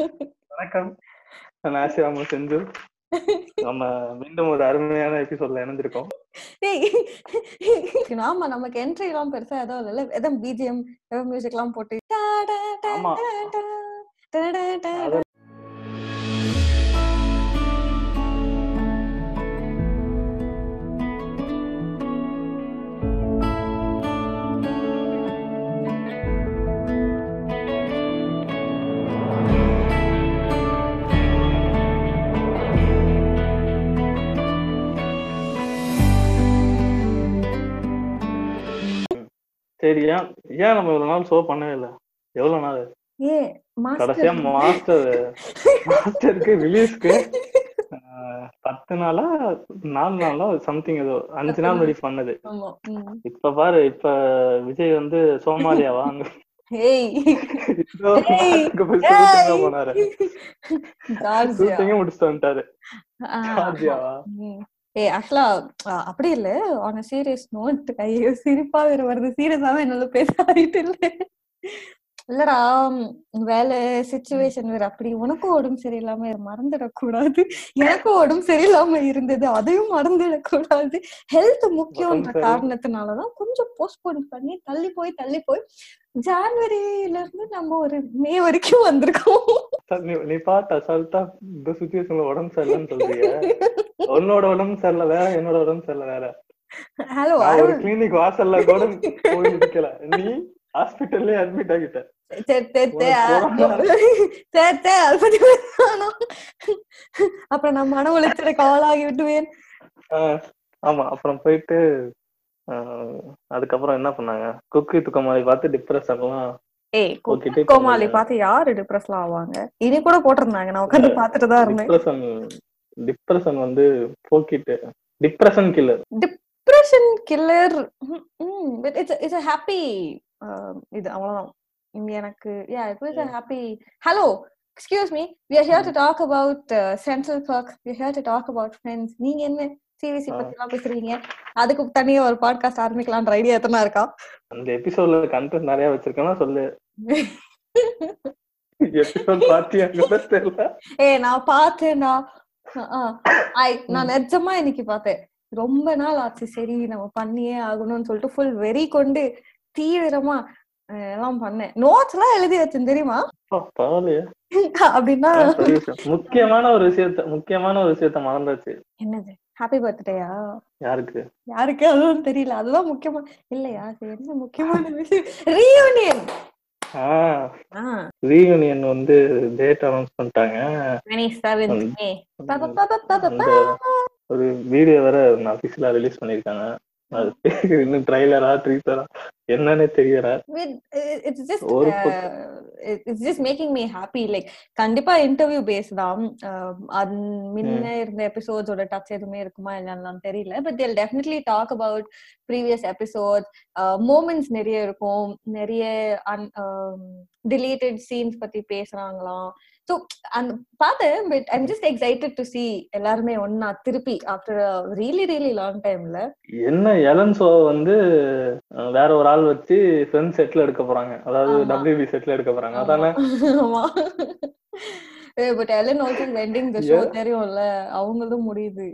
வணக்கம். நான் ஆசிராம செஞ்சு நம்ம மீண்டும் ஒரு அருமையான எபிசோட்ல இணைஞ்சிருக்கோம் ஆமா நமக்கு என்ட்ரி எல்லாம் பெருசா எதுவும் இல்ல எதுவும் பிஜிஎம் மியூசிக் எல்லாம் போட்டு சரி ஏன் ஏன் நம்ம இவ்வளவு நாள் ஷோ பண்ணவே இல்ல? எவ்வளவு நாள்? ஏ கடைசியா மாஸ்டர் மாஸ்டர் மாஸ்டருக்கு ரிலீஸ்க்கு பத்து நாளா நாலு நாளா சம்திங் ஏதோ அஞ்சு நாள் முன்னாடி பண்ணது. இப்ப பாரு இப்ப விஜய் வந்து சோமாலியாவா? அங்க போனாரு. முடிச்சுட்டு வந்துட்டாரு. ஏய் ஆக்சுவலா அப்படி இல்ல. ஆன் சீரியஸ் நோட் ஐயோ சிரிப்பா வேற வருது. சீரியஸாவே என்னால பேச ஆயிட்டு இல்ல. இல்லடா வேலை சுச்சுவேஷன் வேற அப்படி. உனக்கும் உடம்பு சரியில்லாம மறந்துடக்கூடாது. எனக்கும் உடம்பு சரியில்லாம இருந்தது. அதையும் மறந்துடக்கூடாது. ஹெல்த் முக்கியம்ன்ற. காரணத்தினாலதான் கொஞ்சம் போஸ்ட்போன் பண்ணி தள்ளி போய் தள்ளி போய் ஜான்வரியில இருந்து நம்ம ஒரு மே வரைக்கும் வந்திருக்கோம். நீ பாட்டு அசால்ட்டா இந்த சுச்சுவேஷன்ல உடம்பு சரியில்லைன்னு சொல்றீங்க உன்னோட உடம்பு சரியில்லை வேற என்னோட உடம்பு சரியில்லை வேற. ஹலோ ஒரு கிளினிக் வாசல்ல கூட போய் நிக்கல. நீ ஹாஸ்பிட்டல்லே அட்மிட் ஆகிட்ட. பத்தி. அப்புறம் நான் மன உளைச்சலுக்கு ஆளாகி விட்டுவேன். ஆமா அப்புறம் போயிட்டு அதுக்கப்புறம் என்ன பண்ணாங்க? குக்கு துக்கமாரி பார்த்து டிப்ரெஷன்லாம் ஏய் கோமாளி. பார்த்து யாரு டிப்ரெஸ்லாம் ஆவாங்க? இனி கூட போட்டிருந்தாங்க. நான் உட்காந்து பார்த்துட்டு தான் இருந்தேன். டிப்ரெஷன் டிப்ரெஷன் வந்து போக்கிட்டு depression killer depression killer it's it's happy இது அவ்வளவுதான். எனக்கு yeah it was. Happy hello excuse me we are here to talk about central park we here to talk about friends நீங்க என்ன? சிவிசி. பத்தி எல்லாம் பேசுறீங்க. அதுக்கு தனியா ஒரு பாட்காஸ்ட் ஆரம்பிக்கலாம்ன்ற ஐடியா எத்தனை இருக்கா? அந்த எபிசோட்ல கண்டென்ட் நிறைய வச்சிருக்கேன்னா சொல்லு. எபிசோட் பார்த்தியா கூட தெரியல. ஏய் நான் ஐ நான் நிஜமா இன்னைக்கு பார்த்தேன். ரொம்ப நாள் ஆச்சு. சரி நம்ம பண்ணியே ஆகணும்னு சொல்லிட்டு ஃபுல் வெறி கொண்டு தீவிரமா எல்லாம் பண்ணேன். நோட்ஸ் எல்லாம் எழுதி வச்சேன் தெரியுமா? அப்படின்னா. முக்கியமான ஒரு விஷயத்த முக்கியமான ஒரு விஷயத்த மறந்தாச்சு என்னது? ஹாப்பி பர்த்டேயா யாருக்கு? யாருக்கு? அதுவும் தெரியல. அதுதான் முக்கியமா இல்லையா? என்ன முக்கியமான விஷயம்? ரீயூனியன் ரீயூனியன் வந்து டேட் அனௌன்ஸ் பண்ணிட்டாங்க. ஒரு வீடியோ வேற அபிஷியலா ரிலீஸ் பண்ணிருக்காங்க அது இன்னும் ட்ரைலரா ட்ரீசரா என்னன்னே தெரியல. பக்கம். it- it's just making me happy. Like கண்டிப்பா இன்டர்வியூ பேஸ் தான். அது முன்ன இருந்த எபிசோட்ஸோட டச் எதுவுமே இருக்குமா இல்லைன்னு தெரியல. But they'll definitely talk about previous episodes. Moments நிறைய இருக்கும். நிறைய டிலீட்டட் சீன்ஸ் பத்தி பேசுறாங்களாம். ஸோ அந்த பார்த்தேன் but I'm just excited to see எல்லாருமே ஒன்னா திருப்பி ஆஃப்டர் ரியலி ரியலி லாங் டைம்ல என்ன எலன் ஷோ வந்து வேற ஒரு ஆள் வச்சு ஃப்ரெண்ட் செட்ல எடுக்க போறாங்க. அதாவது. டபிள்யூபி செட்ல எடுக்க போறாங்க. அதானே but Ellen also ending the show. தெரியும்ல. அவங்களும் முடியுது.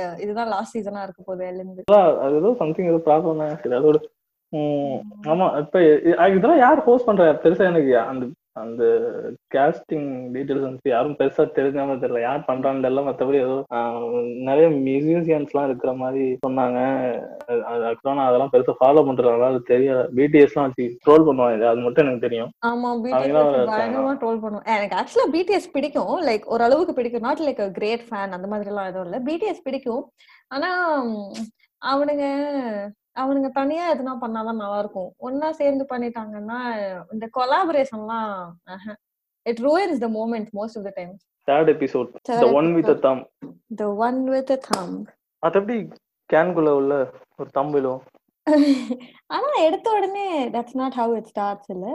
Uh, இதுதான் லாஸ்ட் சீசனா இருக்க போகுது எலன் அது ஏதோ சம்திங் ஏதோ ப்ராப்ளம் உம், ஆமா. இப்ப இதெல்லாம் யார் ஹோஸ்ட் பண்றா? பெருசா எனக்கு அந்த அந்த கேஸ்டிங் டீடைல்ஸ் வந்து யாரும் பெருசா தெரிஞ்சாம தெரியல. யார் பண்றாங்க எல்லாம் மத்தபடி ஏதோ நிறைய மியூசியன்ஸ் எல்லாம் இருக்கிற மாதிரி சொன்னாங்க. actually நான் அதெல்லாம் பெருசா ஃபாலோ பண்றதுனால அது தெரியல. பிடிஎஸ் எல்லாம் வச்சு ட்ரோல் பண்ணுவாங்க. அது மட்டும் எனக்கு தெரியும். ஆமா பிடிஎஸ் ட்ரோல் பண்ணுவோம் எனக்கு ஆக்சுவலா பிடிஎஸ் பிடிக்கும். லைக் ஒரு அளவுக்கு பிடிக்கும் நாட் லைக் கிரேட் ஃபேன் அந்த மாதிரி எல்லாம் எதுவும் இல்ல. பிடிஎஸ் பிடிக்கும். ஆனா அவனுங்க அவனுங்க தனியா எதுனா பண்ணாதான் நல்லா இருக்கும் ஒன்னா சேர்ந்து பண்ணிட்டாங்கன்னா இந்த கொலாபரேஷன்லாம் it ruins the moment most of the time. Third episode the one with episode. Thumb the one with the thumb. அது எப்படி கேன்குள்ள உள்ள ஒரு தம்பிலும் ஆனா எடுத்த உடனே that's not how it starts இல்ல?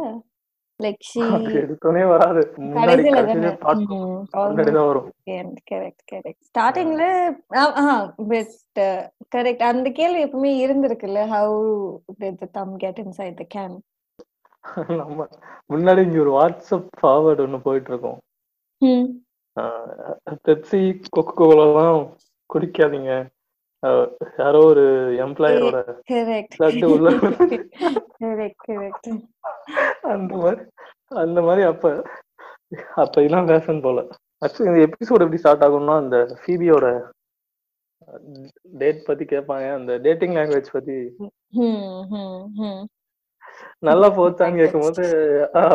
லைக் வராது. தானே. வரும். கரெக்ட் கரெக்ட் ஸ்டார்டிங்ல பெஸ்ட் கரெக்ட் அந்த கேள்வி எப்பவுமே இருந்திருக்குல்ல? How did the thumb get inside the can நம்ம முன்னாடி இங்க ஒரு வாட்ஸ்அப் ஃபார்வர்டு ஒண்ணு போயிட்டு இருக்கோம் பெப்சி கொக்கோ கோலாலாம் குடிக்காதீங்க. யாரோ ஒரு எம்ப்ளாயரோட உள்ள அந்த மாதிரி அந்த மாதிரி அப்ப அப்ப இதெல்லாம் பேசன் போல. ஆக்சுவலி இந்த எபிசோட் எப்படி ஸ்டார்ட் ஆகும்னா அந்த ஃபீபியோட டேட் பத்தி கேட்பாங்க அந்த டேட்டிங் லாங்குவேஜ் பத்தி. நல்லா போச்சான்னு கேட்கும்போது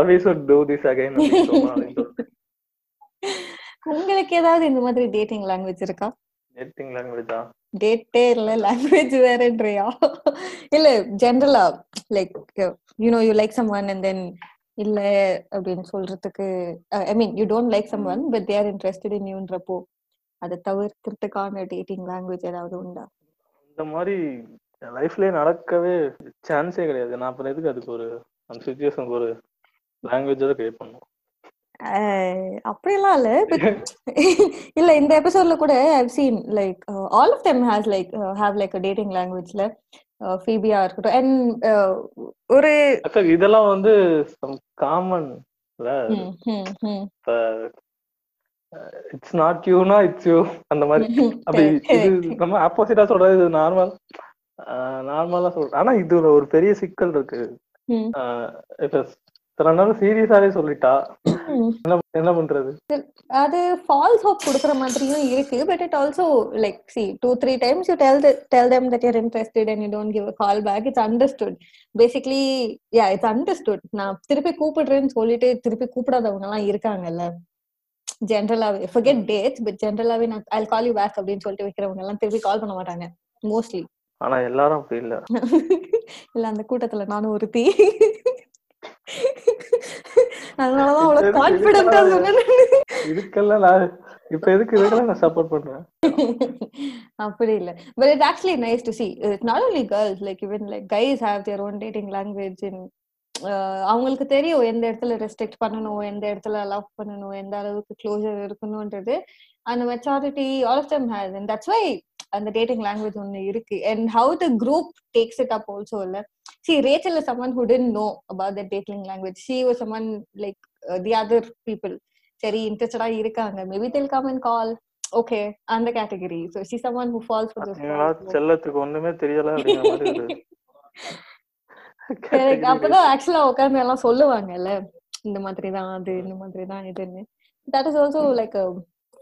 வி அப்படின்னு சொன்னா அப்படின்னு சொல்லிட்டு உங்களுக்கு ஏதாவது இந்த மாதிரி டேட்டிங் லாங்குவேஜ் இருக்கா? டேட்டிங் லாங்குவேஜா டேட்டே இல்ல லாங்குவேஜ் வேறன்றியா? இல்ல ஜென்ரலா like you know you like someone and then இல்ல அப்படின்னு சொல்றதுக்கு I mean you don't like someone but they're interested in யூன்றப்போ அதை தவிர்க்கிறதுக்கான டேட்டிங் லாங்குவேஜ் ஏதாவது உண்டா? இந்த மாதிரி லைஃப்லயே நடக்கவே சான்ஸே கிடையாது. நான் அப்புறம் எதுக்கு அதுக்கு ஒரு அந்த சுச்சுவேஷனுக்கு ஒரு லாங்குவேஜோட கிரியேட் பண்ணும் அப்படியெல்லாம் இல்ல இல்ல இந்த எபிசோட்ல கூட I've seen like all of them has like have like dating லாங்குவேஜ்ல ஃபீபியா இருக்கட்டும் அண்ட் ஒரு அக்கா இதெல்லாம் வந்து common hmm, hmm, hmm. It's not you know it's you அந்த மாதிரி. அப்படி இது நம்ம ஆப்போசிட்டா சொல்றது இது நார்மல் நார்மலா சொல்றோம் ஆனா இதுல ஒரு பெரிய சிக்கல் இருக்கு. நேரம் சீரியஸாவே சொல்லிட்டா. என்ன என்ன பண்றது? அது ஃபால்ஸ் ஹோப் கொடுக்குற மாதிரியும் இருக்கு but it also like see two three times you tell tell them that you're interested and you don't give a call back it's understood. Basically yeah it's understood. நான் திருப்பி கூப்பிடுறேன்னு சொல்லிட்டு திருப்பி கூப்பிடாதவங்க எல்லாம் இருக்காங்கல்ல. ஜென்ரலாவே forget dates பட் ஜென்ரலாவே நான் ஐ கால் யூ பேக் அப்படின்னு சொல்லிட்டு வைக்கிறவங்க எல்லாம் திருப்பி கால் பண்ண மாட்டாங்க மோஸ்ட்லி ஆனா எல்லாரும் அப்படி இல்ல. இல்ல அந்த கூட்டத்துல நானும் ஒருத்தி. அதனாலதான் அவ்வளவு கான்பிடண்டா சொன்னேன் இதுக்கெல்லாம் நான் இப்ப எதுக்கு இதுக்கெல்லாம் நான் சப்போர்ட் பண்றேன்? அப்படி இல்ல. Actually nice to see. It's not only girls like even like guys have their own dating language in uh, அவங்களுக்கு தெரியும் எந்த இடத்துல ரெஸ்ட்ரிக்ட் பண்ணணும் எந்த இடத்துல லவ் பண்ணணும் எந்த அளவுக்கு க்ளோசர் இருக்கணும்ன்றது அந்த maturity all of them has and that's why அந்த டேட்டிங் லாங்குவேஜ் ஒன்னு இருக்கு. And how the group takes it up also இல்ல. See Rachel is someone who didn't know about the dating language she was someone like the other people சரி இன்ட்ரெஸ்டடா இருக்காங்க. Maybe they'll come and call okay அந்த category so she someone who falls for செல்லத்துக்கு ஒண்ணுமே தெரியல அப்படிங்கிற மாதிரி அப்பதான் ஆக்சுவலா உட்கார்ந்து எல்லாம் சொல்லுவாங்கல்ல. இந்த மாதிரி தான் அது இந்த மாதிரி தான் இதுன்னு that is also like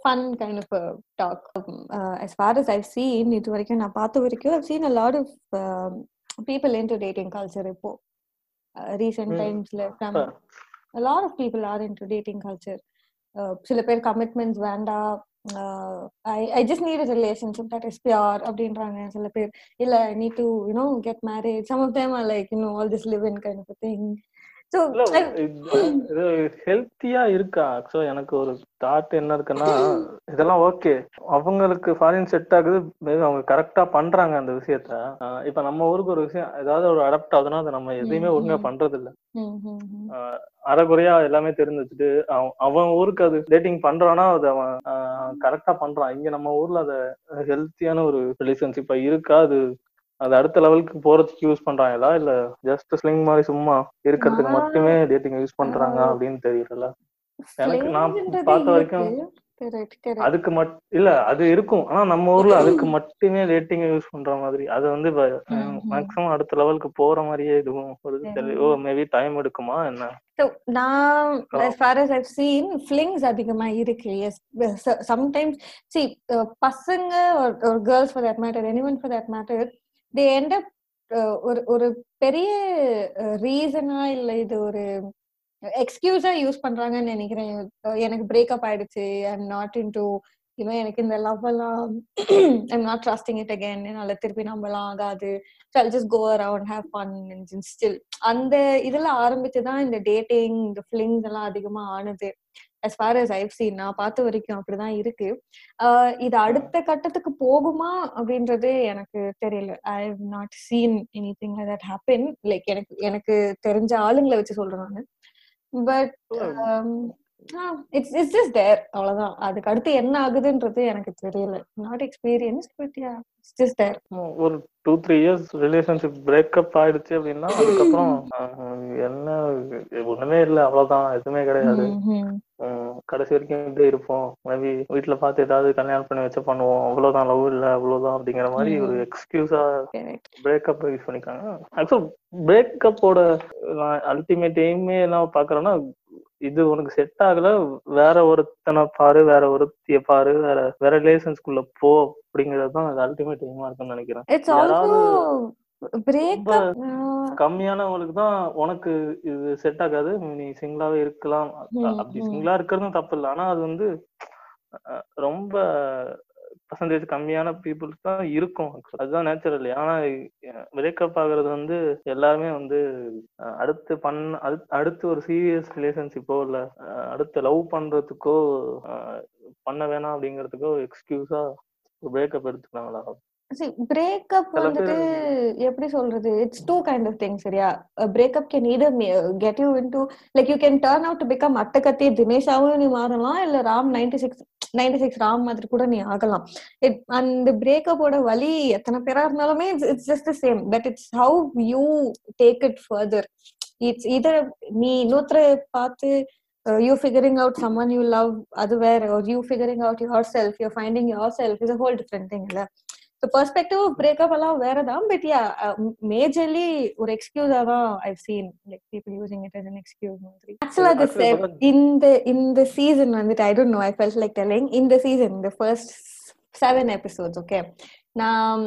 fun kind of talk as far as I've seen இது வரைக்கும் நான் பார்த்த வரைக்கும் I've seen a lot of um, people into dating culture இப்போ. Uh, recent Hmm. timesல from a lot of people are into dating culture. Uh, சில பேர் commitments வேண்டாம். I I just need a relationship that is pure அப்படின்றாங்க. சில பேர் இல்ல need to you know get marriage some of them are like you know all this live in kind of thing ஹெல்த்தியா இருக்கா? So எனக்கு ஒரு thought என்ன இருக்குன்னா இதெல்லாம் ஓகே அவங்களுக்கு ஃபாரின் செட் ஆகுது அவங்க கரெக்டா பண்றாங்க அந்த விஷயத்த. இப்ப நம்ம ஊருக்கு ஒரு விஷயம் ஏதாவது ஒரு அடாப்ட் ஆகுதுன்னா அதை நம்ம எதையுமே ஒழுங்கா. பண்றது இல்ல அரைகுறையா எல்லாமே தெரிஞ்சு வச்சுட்டு அவன் அவன் ஊருக்கு அது டேட்டிங் பண்றானா அது அவன் கரெக்டா பண்றான். இங்க நம்ம ஊர்ல அத ஹெல்த்தியான ஒரு ரிலேஷன்ஷிப்பா இருக்கா? அது அது அடுத்த லெவலுக்கு போறதுக்கு யூஸ் பண்றாங்களா? இல்ல ஜஸ்ட் ஸ்லிங் மாதிரி சும்மா இருக்கிறதுக்கு மட்டுமே டேட்டிங் யூஸ் பண்றாங்க அப்படின்னு தெரியல எனக்கு நான் பார்த்த வரைக்கும் அதுக்கு மட் இல்ல அது இருக்கும். ஆனா நம்ம ஊர்ல அதுக்கு மட்டுமே டேட்டிங் யூஸ் பண்ற மாதிரி. அது வந்து. மேக்ஸிமம் அடுத்த லெவலுக்கு போற மாதிரியே இதுவும் ஒரு ஓ மேபி டைம் எடுக்குமா என்ன? நான் as far as I've seen, flings அதிகமா இருக்கு. எஸ் சம்டைம்ஸ் சி பசங்க or or girls for that matter anyone for that they end up ஒரு ஒரு பெரிய ரீசனா இல்ல இது ஒரு எக்ஸ்கியூஸா யூஸ் பண்றாங்கன்னு நினைக்கிறேன். எனக்கு பிரேக்அப் ஆயிடுச்சு. ஐம் நாட் இன் டு இன்னும் எனக்கு இந்த லவ் எல்லாம் I'm not trusting it again என்னால திருப்பி நம்பலாம் ஆகாது. Just go around have fun still அந்த இதுல ஆரம்பிச்சுதான் இந்த டேட்டிங் இந்த ஃபிலிங்ஸ் எல்லாம் அதிகமா ஆனது. As far as I've seen நான் பார்த்த வரைக்கும் அப்படிதான் இருக்கு. இது அடுத்த கட்டத்துக்கு போகுமா அப்படின்றது எனக்கு தெரியல. I have not seen anything that happen like எனக்கு எனக்கு தெரிஞ்ச ஆளுங்களை வச்சு சொல்றேன் நான். But it's it's just there அவ்வளவுதான். அதுக்கு அடுத்து என்ன ஆகுதுன்றது எனக்கு தெரியல. Not experience but yeah it's just there ஒரு two three years relationship breakup ஆயிடுச்சு அப்படின்னா அதுக்கப்புறம் ஆஹ், என்ன ஒண்ணுமே இல்லை அவ்வளவுதான். எதுவுமே கிடையாது. கடைசி வரைக்கும் இப்படியே இருப்போம். மேபி வீட்ல பார்த்து ஏதாவது கல்யாணம் பண்ணி வச்சு பண்ணுவோம். அவ்வளவுதான் லவ் இல்ல அவ்வளவுதான் அப்படிங்கிற மாதிரி ஒரு எக்ஸ்கியூஸா பிரேக்கப் யூஸ் பண்ணிக்காங்க. ஆக்சுவல் பிரேக்கப்போட அல்டிமேட் எய்மே என்ன பாக்குறேன்னா இது உனக்கு செட் ஆகல வேற ஒருத்தனை பாரு வேற ஒருத்திய பாரு வேற வேற ரிலேஷன்ஸ்குள்ள போ அப்படிங்கறது தான் அது அல்டிமேட் எய்மா இருக்கும்னு நினைக்கிறேன். கம்மியானவங்களுக்கு தான் உனக்கு இது செட் ஆகாது நீ சிங்கிளாவே இருக்கலாம். அப்படி. சிங்கிளா இருக்கிறதும் தப்பு இல்லை. ஆனா அது வந்து ரொம்ப பர்சன்டேஜ் கம்மியான பீப்புளுக்கு தான் இருக்கும். அதுதான் நேச்சுரல் ஆனா பிரேக்கப் ஆகுறது வந்து எல்லாருமே வந்து அடுத்து பண்ண அடுத்- அடுத்து ஒரு சீரியஸ் ரிலேஷன்ஷிப்போ இல்ல அடுத்து லவ் பண்றதுக்கோ பண்ண வேணாம் அப்படிங்கறதுக்கோ எக்ஸ்கியூஸா பிரேக்கப் எடுத்துக்கிறாங்களா பிரேக்கப் வந்துட்டு எப்படி சொல்றது? It's two kind of thing சரியா? Breakup can either get you into like you can turn out to become Attakathi தினேஷாவும் நீ மாறலாம் இல்ல Ram ninety six ninety six Ram மாதிரி கூட நீ ஆகலாம். இட் அந்த பிரேக்கப்போட வழி எத்தனை பேரா இருந்தாலுமே it's just same but it's how you take it further it's either நீ இன்னொருத்தர பார்த்து you figuring out someone you love அது வேற ஒரு you figuring out yourself you finding yourself is a whole different thing இல்லை? பெர்ஸ்பெக்டிவ் பிரேக்கப் எல்லாம் வேறதான் but yeah majorly ஒரு எக்ஸ்கியூஸா தான் I seen like people using it as excuse மாதிரி. ஆக்சுவலா Actually, இப்பதான் இந்த இந்த சீசன் வந்துட்டு I don't know I felt like telling இந்த சீசன் இந்த ஃபர்ஸ்ட் செவன் எபிசோட்ஸ் ஓகே நான்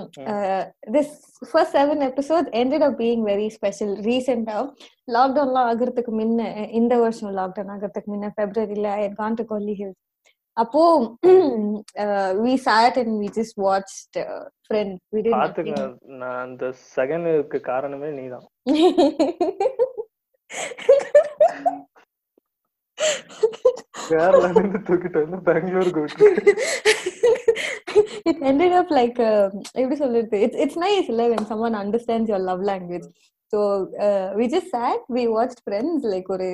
this first seven episodes ended up being very special ரீசெண்டா லாக்டவுன்லாம் ஆகிறதுக்கு முன்ன இந்த வருஷம் லாக்டவுன் ஆகிறதுக்கு முன்ன ஃபெப்ரவரியில I had gone to Kolli Hills அப்போ we sat and we just watched friend we பாத்துக்க நான் அந்த செகண்டுக்கு காரணமே நீதான். கேரளா இருந்து தூக்கிட்டு வந்து பெங்களூருக்கு ended up like uh, எப்படி சொல்றது? It's it's nice இல்ல when someone understands your love language. So uh, we just sat we watched friends like ஒரு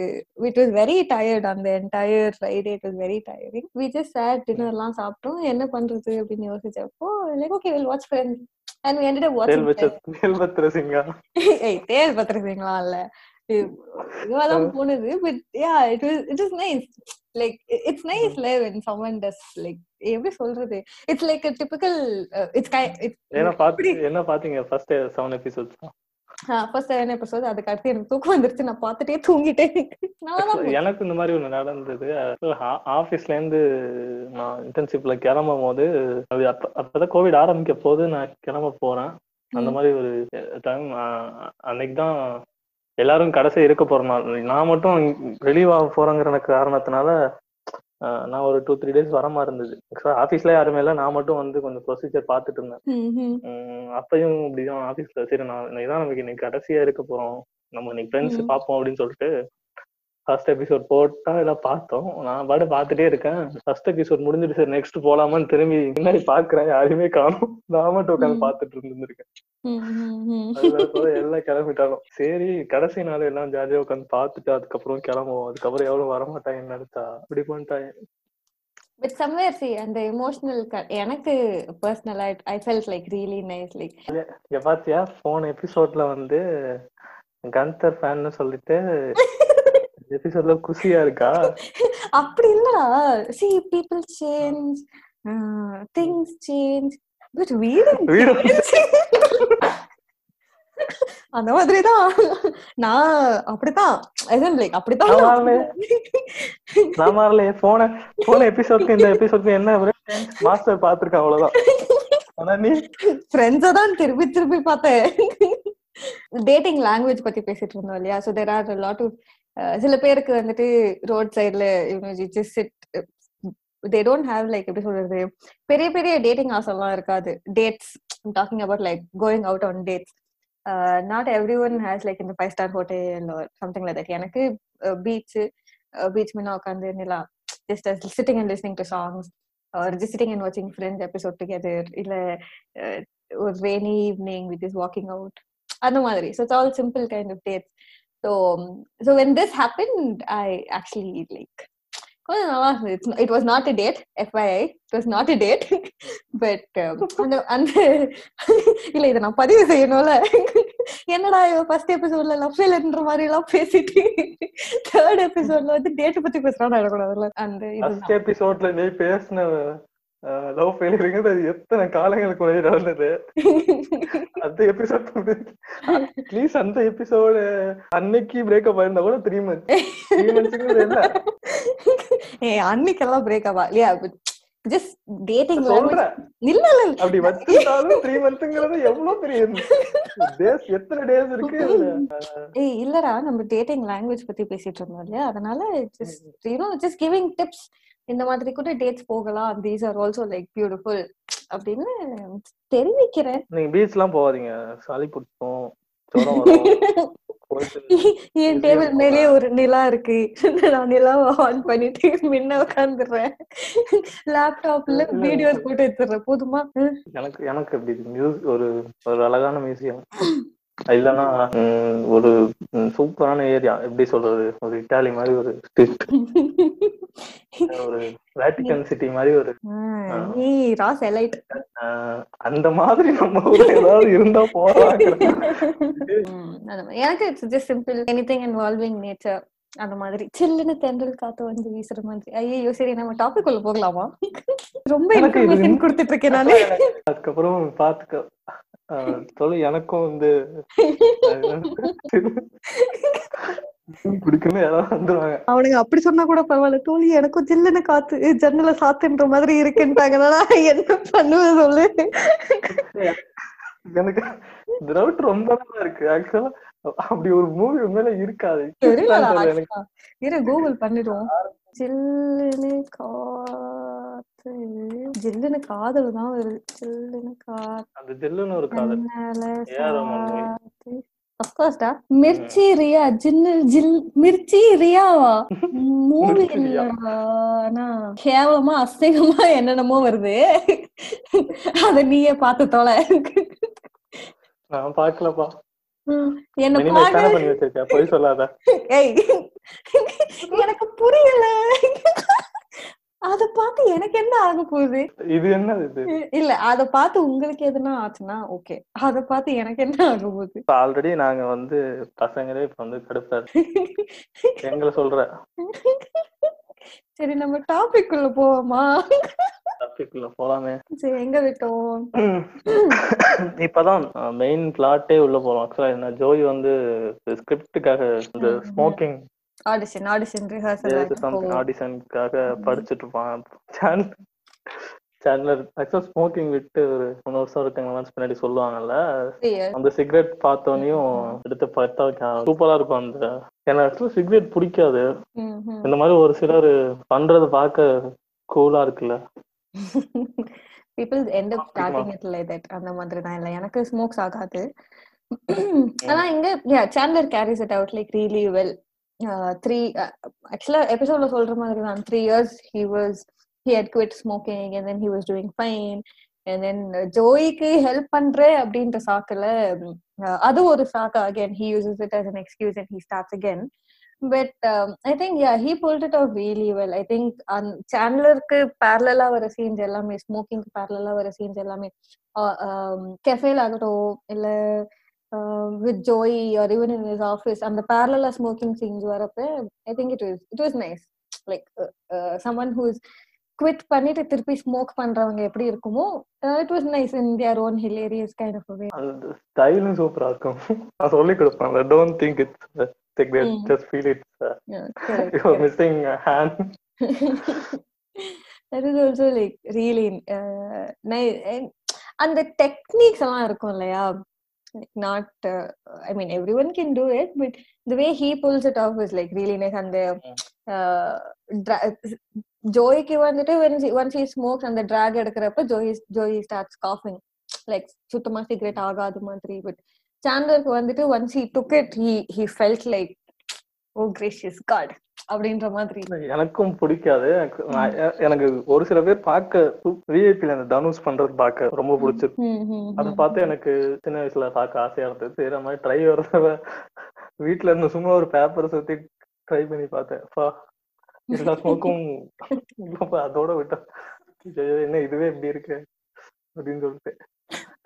very tired on the entire friday it was very tiring we just sat dinner எல்லாம் சாப்பிட்டோம் என்ன பண்றது அப்படின்னு யோசிச்சப்போ like okay we'll watch friends and we ended up தேல் ஏய் தேல் பத்திருக்கீங்களா இல்ல இதுவெல்லாம் போனது but yeah it was it is nice like it's nice Leh when someone does like எப்படி சொல்றது it's like a typical uh, it's kind it's ஏன்னா பாத்து என்ன பாத்தீங்க first seven episodes first seven episode அதுக்கு அடுத்து எனக்கு தூக்கம் வந்துருச்சு நான் பார்த்துட்டே தூங்கிட்டேன் எனக்கு இந்த மாதிரி ஒண்ணு நடந்தது. ஆபீஸ்ல இருந்து நான் இன்டர்ன்ஷிப்ல கிளம்பும் போது அப்பதான் கோவிட் ஆரம்பிக்க போது நான் கிளம்ப போறேன். அந்த மாதிரி ஒரு டைம் அன்னைக்கு தான் எல்லாரும் கடைசி இருக்க போற நான் மட்டும் ரிலீவ் ஆக போறேங்கிற காரணத்தினால நான் ஒரு டூ த்ரீ டேஸ் வர மாதிரி இருந்தது. ஆஃபீஸ்ல யாருமே இல்லை. நான் மட்டும் வந்து கொஞ்சம் ப்ரொசீஜர் பார்த்துட்டு இருந்தேன். அப்பயும் இப்படிதான் ஆஃபீஸ்ல சரி நான் இதான் நமக்கு இன்னைக்கு கடைசியா இருக்க போறோம். நம்ம இன்னைக்கு ஃப்ரெண்ட்ஸ். பார்ப்போம் அப்படின்னு சொல்லிட்டு ஃபர்ஸ்ட் எபிசோட் போட்டா எல்லாம் பார்த்தோம். நான் பாட்டு பார்த்துட்டே இருக்கேன். ஃபர்ஸ்ட் எபிசோட் முடிஞ்சிட்டு சரி நெக்ஸ்ட் போலாமான்னு திரும்பி பின்னாடி பாக்குறேன் யாரையுமே காணும். நான் மட்டும் உட்காந்து ம். பார்த்துட்டு இருந்திருக்கேன் எல்லாம் கிளம்பிட்டாலும். சரி கடைசி நாள் எல்லாம் ஜாலியா உட்காந்து பார்த்துட்டு அதுக்கப்புறம் கிளம்புவோம். அதுக்கப்புறம் எவ்வளவு வரமாட்டாங்கன்னு நினைச்சா? இப்படி பண்ணிட்டாங்க பட் சம்வேர் சி அந்த எமோஷனல் எனக்கு பர்சனலா I felt like really nice like பாத்தியா? போன எபிசோட்ல வந்து கந்தர் ஃபேன்னு சொல்லிட்டு எபிசோட்ல குஷியா இருக்கா? அப்படி இல்லடா. See people change things change but வீடு வீடு அந்த மாதிரிதான். நான் அப்படித்தான். லைக் அப்படித்தான். நான் வரலையே போன போன எபிசோட்க்கு இந்த எபிசோட்க்கு என்ன மாஸ்டர் பாத்திருக்கேன் அவ்வளவுதான். ஆனா நீ? ஃப்ரெண்ட்ஸை தான் திருப்பி திருப்பி பார்த்தேன். டேட்டிங் லாங்குவேஜ் பத்தி பேசிட்டு இருந்தோம் இல்லையா? So there are lot of சில பேருக்கு வந்துட்டு ரோட் சைட்ல தே டோன்ட் ஹாவ் லைக் எப்படி சொல்றது பெரிய பெரிய டேட்டிங் ஆசைலாம் இருக்காது. Dates talking about like going out on dates not everyone has like இந்த five star hotel something like that எனக்கு பீச் பீச் மீனா உட்காந்து நிலா just sitting and listening to songs or just sitting and வாட்சிங் friends episode together இல்ல ஒரு rainy evening with is walking out அந்த மாதிரி. So it's all simple kind of dates so um, so when this happened I actually like கொஞ்சம் நல்லா இருந்தது it was not a date FII it was not a அந்த இல்ல இதை நான் பதிவு செய்யணும்ல. என்னடா இவ ஃபர்ஸ்ட் எபிசோட்ல லவ் ஃபெயில்ன்ற மாதிரி எல்லாம் பேசிட்டு தேர்ட் எபிசோட்ல வந்து டேட் பத்தி பேசுறான்னு அந்த ஃபர்ஸ்ட் எபிசோட்ல நீ பேசின லவ் ஃபெயிலியருங்கிறது அது எத்தனை காலங்களுக்கு முன்னாடி நடந்தது? அந்த எபிசோட் ப்ளீஸ் அந்த எபிசோடு அன்னைக்கு பிரேக்கப் ஆயிருந்தா கூட த்ரீ மந்த்ஸ் த்ரீ மந்த்ஸ்ங்கிறது என்ன? ஏ அன்னைக்கெல்லாம் பிரேக்கப் இல்லையா? ஜஸ்ட் டேட்டிங் சொல்றேன். இல்ல இல்ல. அப்படி வச்சிருந்தாலும் த்ரீ மந்த்ங்கிறது எவ்வளவு பெரிய டேஸ் எத்தனை டேஸ் இருக்கு? ஏய் இல்லடா. நம்ம டேட்டிங் லாங்குவேஜ் பத்தி பேசிட்டு இருந்தோம் இல்லையா? அதனால just you know just giving tips இந்த மாதிரி கூட டேட்ஸ் போகலாம். These are also like beautiful அப்படின்னு தெரிவிக்கிறேன். நீங்க பீச் எல்லாம் போகாதீங்க. சளி பிடிக்கும். என் டேபிள் மேலேயே ஒரு நிலா இருக்கு. நான் நிலாவை ஆன் பண்ணிட்டு முன்ன உட்காந்துடுறேன் லேப்டாப்ல. வீடியோஸ் போட்டு எடுத்துடுறேன் போதுமா. எனக்கு எனக்கு ஒரு ஒரு அழகான மியூசியம் இல்லைன்னா ஒரு சூப்பரான ஏரியா. எப்படி சொல்றது? ஒரு இட்டாலி மாதிரி ஒரு ஸ்ட்ரீட் ஒரு வேட்டிகன் சிட்டி மாதிரி ஒரு அந்த மாதிரி நம்ம ஊர்ல ஏதாவது இருந்தா போறாங்க எனக்கு it's just simple anything involving nature அந்த மாதிரி. சில்லுன்னு தென்றல் காத்து வந்து வீசுற மாதிரி. ஐயோ சரி நம்ம டாபிக் உள்ள போகலாமா? ரொம்ப இன்ஃபர்மேஷன் கொடுத்துட்டு இருக்கேன் நானு. அதுக்கப்புறம் பாத்துக்க ஆஹ், சொல்லு எனக்கும் வந்து பிடிக்குன்னு யாராவது வந்துருவாங்க. அவனுங்க அப்படி சொன்னா கூட பரவாயில்ல. தோழி எனக்கும் ஜில்லுன்னு காத்து ஜன்னல சாத்துன்ற மாதிரி இருக்குன்ட்டாங்கன்னா நான் என்ன பண்ணுவேன் சொல்லு. எனக்கு திரௌட் ரொம்ப நல்லா இருக்கு. ஆக்சுவலா அப்படி ஒரு மூவி உண்மையில இருக்காது. இரு கூகுள் பண்ணிடுவோம். ஜில்லுன்னு காத்து. ஜில்லுன்னு காதல் தான் வருது. ஜில்லுன்னு காத்து அந்த ஜில்லுன்னு ஒரு காதல். மிர்ச்சி ரியா ஜின்னு ஜில் மிர்ச்சி ரியாவா? மூவி. இல்லடா கேவலமா அசிங்கமா என்னென்னமோ வருது. அத நீயே பார்த்து தொலை. நான் பாக்கலப்பா என்ன பாக்க பண்ணி வச்சிருக்கேன். பொய் சொல்லாத. ஏய் எனக்கு புரியல. அத பார்த்து எனக்கு என்ன ஆக போகுது? இது என்னது இது? இல்ல அத பார்த்து உங்களுக்கு எதுனா ஆச்சுன்னா ஓகே அத பார்த்து எனக்கு என்ன ஆக போகுது? ஆல்ரெடி நாங்க வந்து பசங்களே இப்ப வந்து கடுப்பா இருக்கு. எங்களை சொல்ற. சரி நம்ம டாபிக் உள்ள போவோமா? டாபிக்ல போலாமே. சரி எங்க விட்டோம்? இப்பதான் மெயின் பிளாட்டே உள்ள போறோம். ஆக்சுவலா என்ன ஜோய் வந்து ஸ்கிரிப்டுக்காக இந்த. Smoking audition audition rehearsal something ஆடிஷனுக்காக படிச்சுட்டு இருப்பான் சேனல் சேனலர் ஆக்சுவலா ஸ்மோக்கிங் விட்டு ஒரு மூணு வருஷம் இருக்காங்க பின்னாடி சொல்லுவாங்கல்ல அந்த சிகரெட் பார்த்தோனையும் எடுத்து பார்த்தா சூப்பரா இருக்கும் அந்த எனக்கு ஆக்சுவலா சிகரெட் பிடிக்காது. இந்த மாதிரி ஒரு சிலர் பண்றத பார்க்க கூலா இருக்குல்ல. People end up starting it like that அந்த மாதிரி தான். இல்ல எனக்கு ஸ்மோக்ஸ் ஆகாது. ஆனா இங்க yeah Chandler carries it out like really well three ஆக்சுவலா எபிசோட்ல சொல்ற மாதிரி தான் three years he was he had quit smoking and then he was doing fine and then ஜோய்க்கு help பண்றேன் அப்படின்ற சாக்குல அது ஒரு சாக்கு again he uses it as an excuse and he starts again but I think yeah he pulled it off really well I think சேனலருக்கு பேரலா வர scenes எல்லாமே ஸ்மோக்கிங்க்கு பேரலா வர சீன்ஸ் எல்லாமே கெஃபேல ஆகட்டும் இல்ல With joy are even in is office அந்த பேரலா smoking scenes வரப்ப I think it was it was nice like someone who is quit பண்ணிட்டு திருப்பி ஸ்மோக் பண்றவங்க எப்படி இருக்குமோ it was nice in their own hilarious kind of way அந்த ஸ்டைலும் சூப்பரா இருக்கும் நான் சொல்லி கொடுப்பேன் don't think it's cigarette Mm. Just feel it's you missing hand that is also like really uh, nice and அந்த டெக்னிக்ஸ் எல்லாம் இருக்கும் இல்லையா Not I mean everyone can do it but the way he pulls it off is like really nice அந்த ஜோய்க்கு வந்துட்டு once he smokes அந்த track எடுக்கிறப்ப Joey Joey starts காஃபிங் லைக் சுத்தமா சிகரெட் ஆகாத மாதிரி. பட் சாண்டருக்கு வந்துட்டு once he took it he he felt like oh gracious god அப்படின்ற மாதிரி. எனக்கும் பிடிக்காது. எனக்கு ஒரு சில பேர் பார்க்க விஐபில அந்த தனுஷ் பண்றது பார்க்க ரொம்ப பிடிச்சிருக்கு. அதை. பார்த்து எனக்கு சின்ன வயசுல பார்க்க ஆசையா இருந்தது. செய்யற மாதிரி ட்ரை வர வீட்டுல இருந்து சும்மா ஒரு பேப்பரை சுத்தி ட்ரை பண்ணி பார்த்தேன். எல்லா ஸ்மோக்கும் அதோட விட்டா ஐயோ, என்ன இதுவே இப்படி இருக்கு? அப்படின்னு சொல்லிட்டு.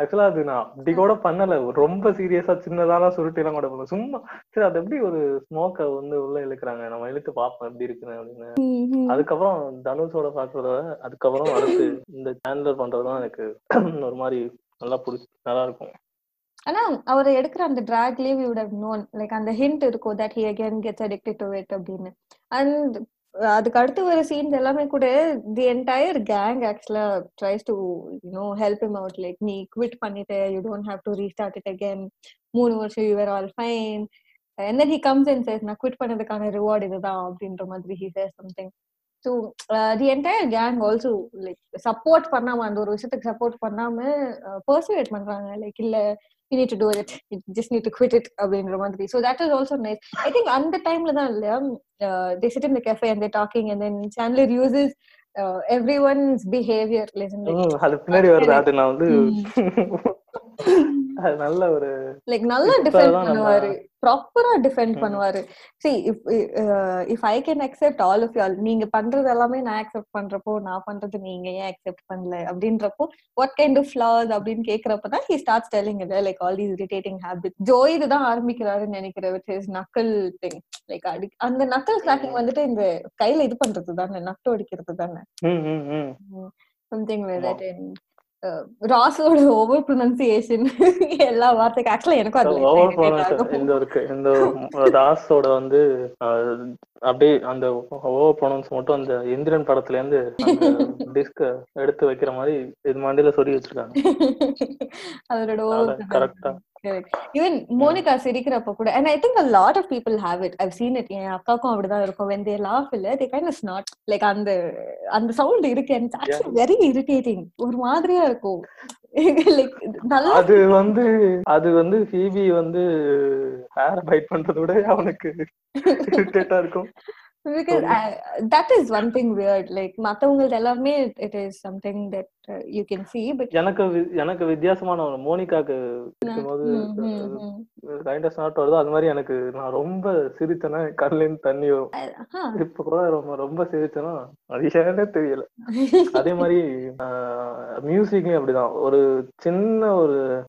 ஆக்சுவலா அது நான் அப்படி கூட பண்ணல. ரொம்ப சீரியஸா சின்னதான சுருட்டி எல்லாம் கூட பண்ணல. சும்மா சரி அது எப்படி ஒரு ஸ்மோக்க வந்து உள்ள இழுக்கிறாங்க? நம்ம இழுத்து பார்ப்போம் எப்படி இருக்குன்னு அப்படின்னு. அதுக்கப்புறம் தனுஷோட பாக்குறத அதுக்கப்புறம் அடுத்து இந்த சேனலர் பண்றதுதான் எனக்கு ஒரு மாதிரி நல்லா பிடிச்சி நல்லா இருக்கும். ஆனா அவர் எடுக்கிற அந்த டிராக்லயே we would have known like அந்த ஹிண்ட் இருக்கும் that he again gets addicted to it அப்படின்னு. அண்ட் அதுக்கு அடுத்து வர சீன்ஸ் எல்லாமே கூட தி என்டையர் கேங் ஆக்சுவலா tries to you know help him out like நீ குவிட் பண்ணிட்டு you don't have to restart it again மூணு வருஷம் you're all fine and then comes comes and நான் குவிட் பண்ணதுக்கான ரிவார்ட் இதுதான் அப்படின்ற மாதிரி he says something so the entire gang also like support பண்ணாம அந்த ஒரு விஷயத்துக்கு சப்போர்ட் பண்ணாம பர்சுவேட் பண்றாங்க லைக் இல்ல need to do it you just need to quit it அப்படின்ற மாதிரி so that is also nice i think அந்த டைம்ல தான் இல்லையா they sit in the cafe and they're talking and then chandler uses uh, everyone's behavior listen like ம், அது பின்னாடி வருது அது நான் வந்து நல்ல ஒரு லைக் நல்லா டிஃபெண்ட் பண்ணுவாரு. ப்ராப்பரா டிஃபெண்ட். பண்ணுவாரு. See if if I can accept all of y'all நீங்க பண்றது எல்லாமே நான் அக்செப்ட் பண்றப்போ நான் பண்றது நீங்க ஏன் அக்செப்ட் பண்ணல? அப்படின்றப்போ வாட் கைண்ட் ஆஃப் ஃபிளாஸ் அப்படின்னு கேக்குறப்ப தான் ஹி ஸ்டார்ட்ஸ் டெல்லிங் இது like all these irritating habit Joey இதுதான் ஆரம்பிக்கிறாருன்னு நினைக்கிறேன் வித் ஹிஸ் நக்கல் திங் லைக் அடி அந்த நக்கல் கிராக்கிங் வந்துட்டு இந்த கையில இது பண்றது தானே நட்டு அடிக்கிறது தானே. Something like. தட் அண்ட் ராஸோட ஓவர் ப்ரொனன்சியேஷன் எல்லா வார்த்தைக்கு ஆக்சுவலா எனக்கும் அது ஓவர். இந்த இருக்கு இந்த தாஸோட வந்து அப்படியே அந்த ஓவர் ப்ரொனன்ஸ் மட்டும் அந்த இந்திரன் படத்துல இருந்து டிஸ்க எடுத்து வைக்கிற மாதிரி இது மண்டியில சொல்லி வச்சிருக்காங்க correct ஆ. ஈவன் மோனிகா சிரிக்கிறப்ப கூட and I think a lot of people have it i've seen it என் அக்காக்கும் அப்படிதான் இருக்கும் when they laugh இல்ல they kind of snort like அந்த அந்த சவுண்ட் இருக்கு it's actually very irritating ஒரு மாதிரியா இருக்கும் லைக் நல்லா அது வந்து அது வந்து பிபி வந்து ஹேர் பைட் பண்றத விட அவனுக்கு இரிட்டேட்டா இருக்கும் I, that is one thing weird like மத்தவங்களது எல்லாமே it is something that you can see but எனக்கு எனக்கு வித்தியாசமான ஒரு மோனிகாக்கு இருக்கும்போது. கைண்ட் ஆஃப் ஸ்னாட் வருதோ அது மாதிரி எனக்கு நான் ரொம்ப சிரிச்சேன்னா கண்ணிலேருந்து தண்ணி வரும். இப்ப கூட ரொம்ப ரொம்ப சிரிச்சேன்னா அது ஏன்னே தெரியல அதே மாதிரி மியூசிக்கும் அப்படிதான் ஒரு சின்ன ஒரு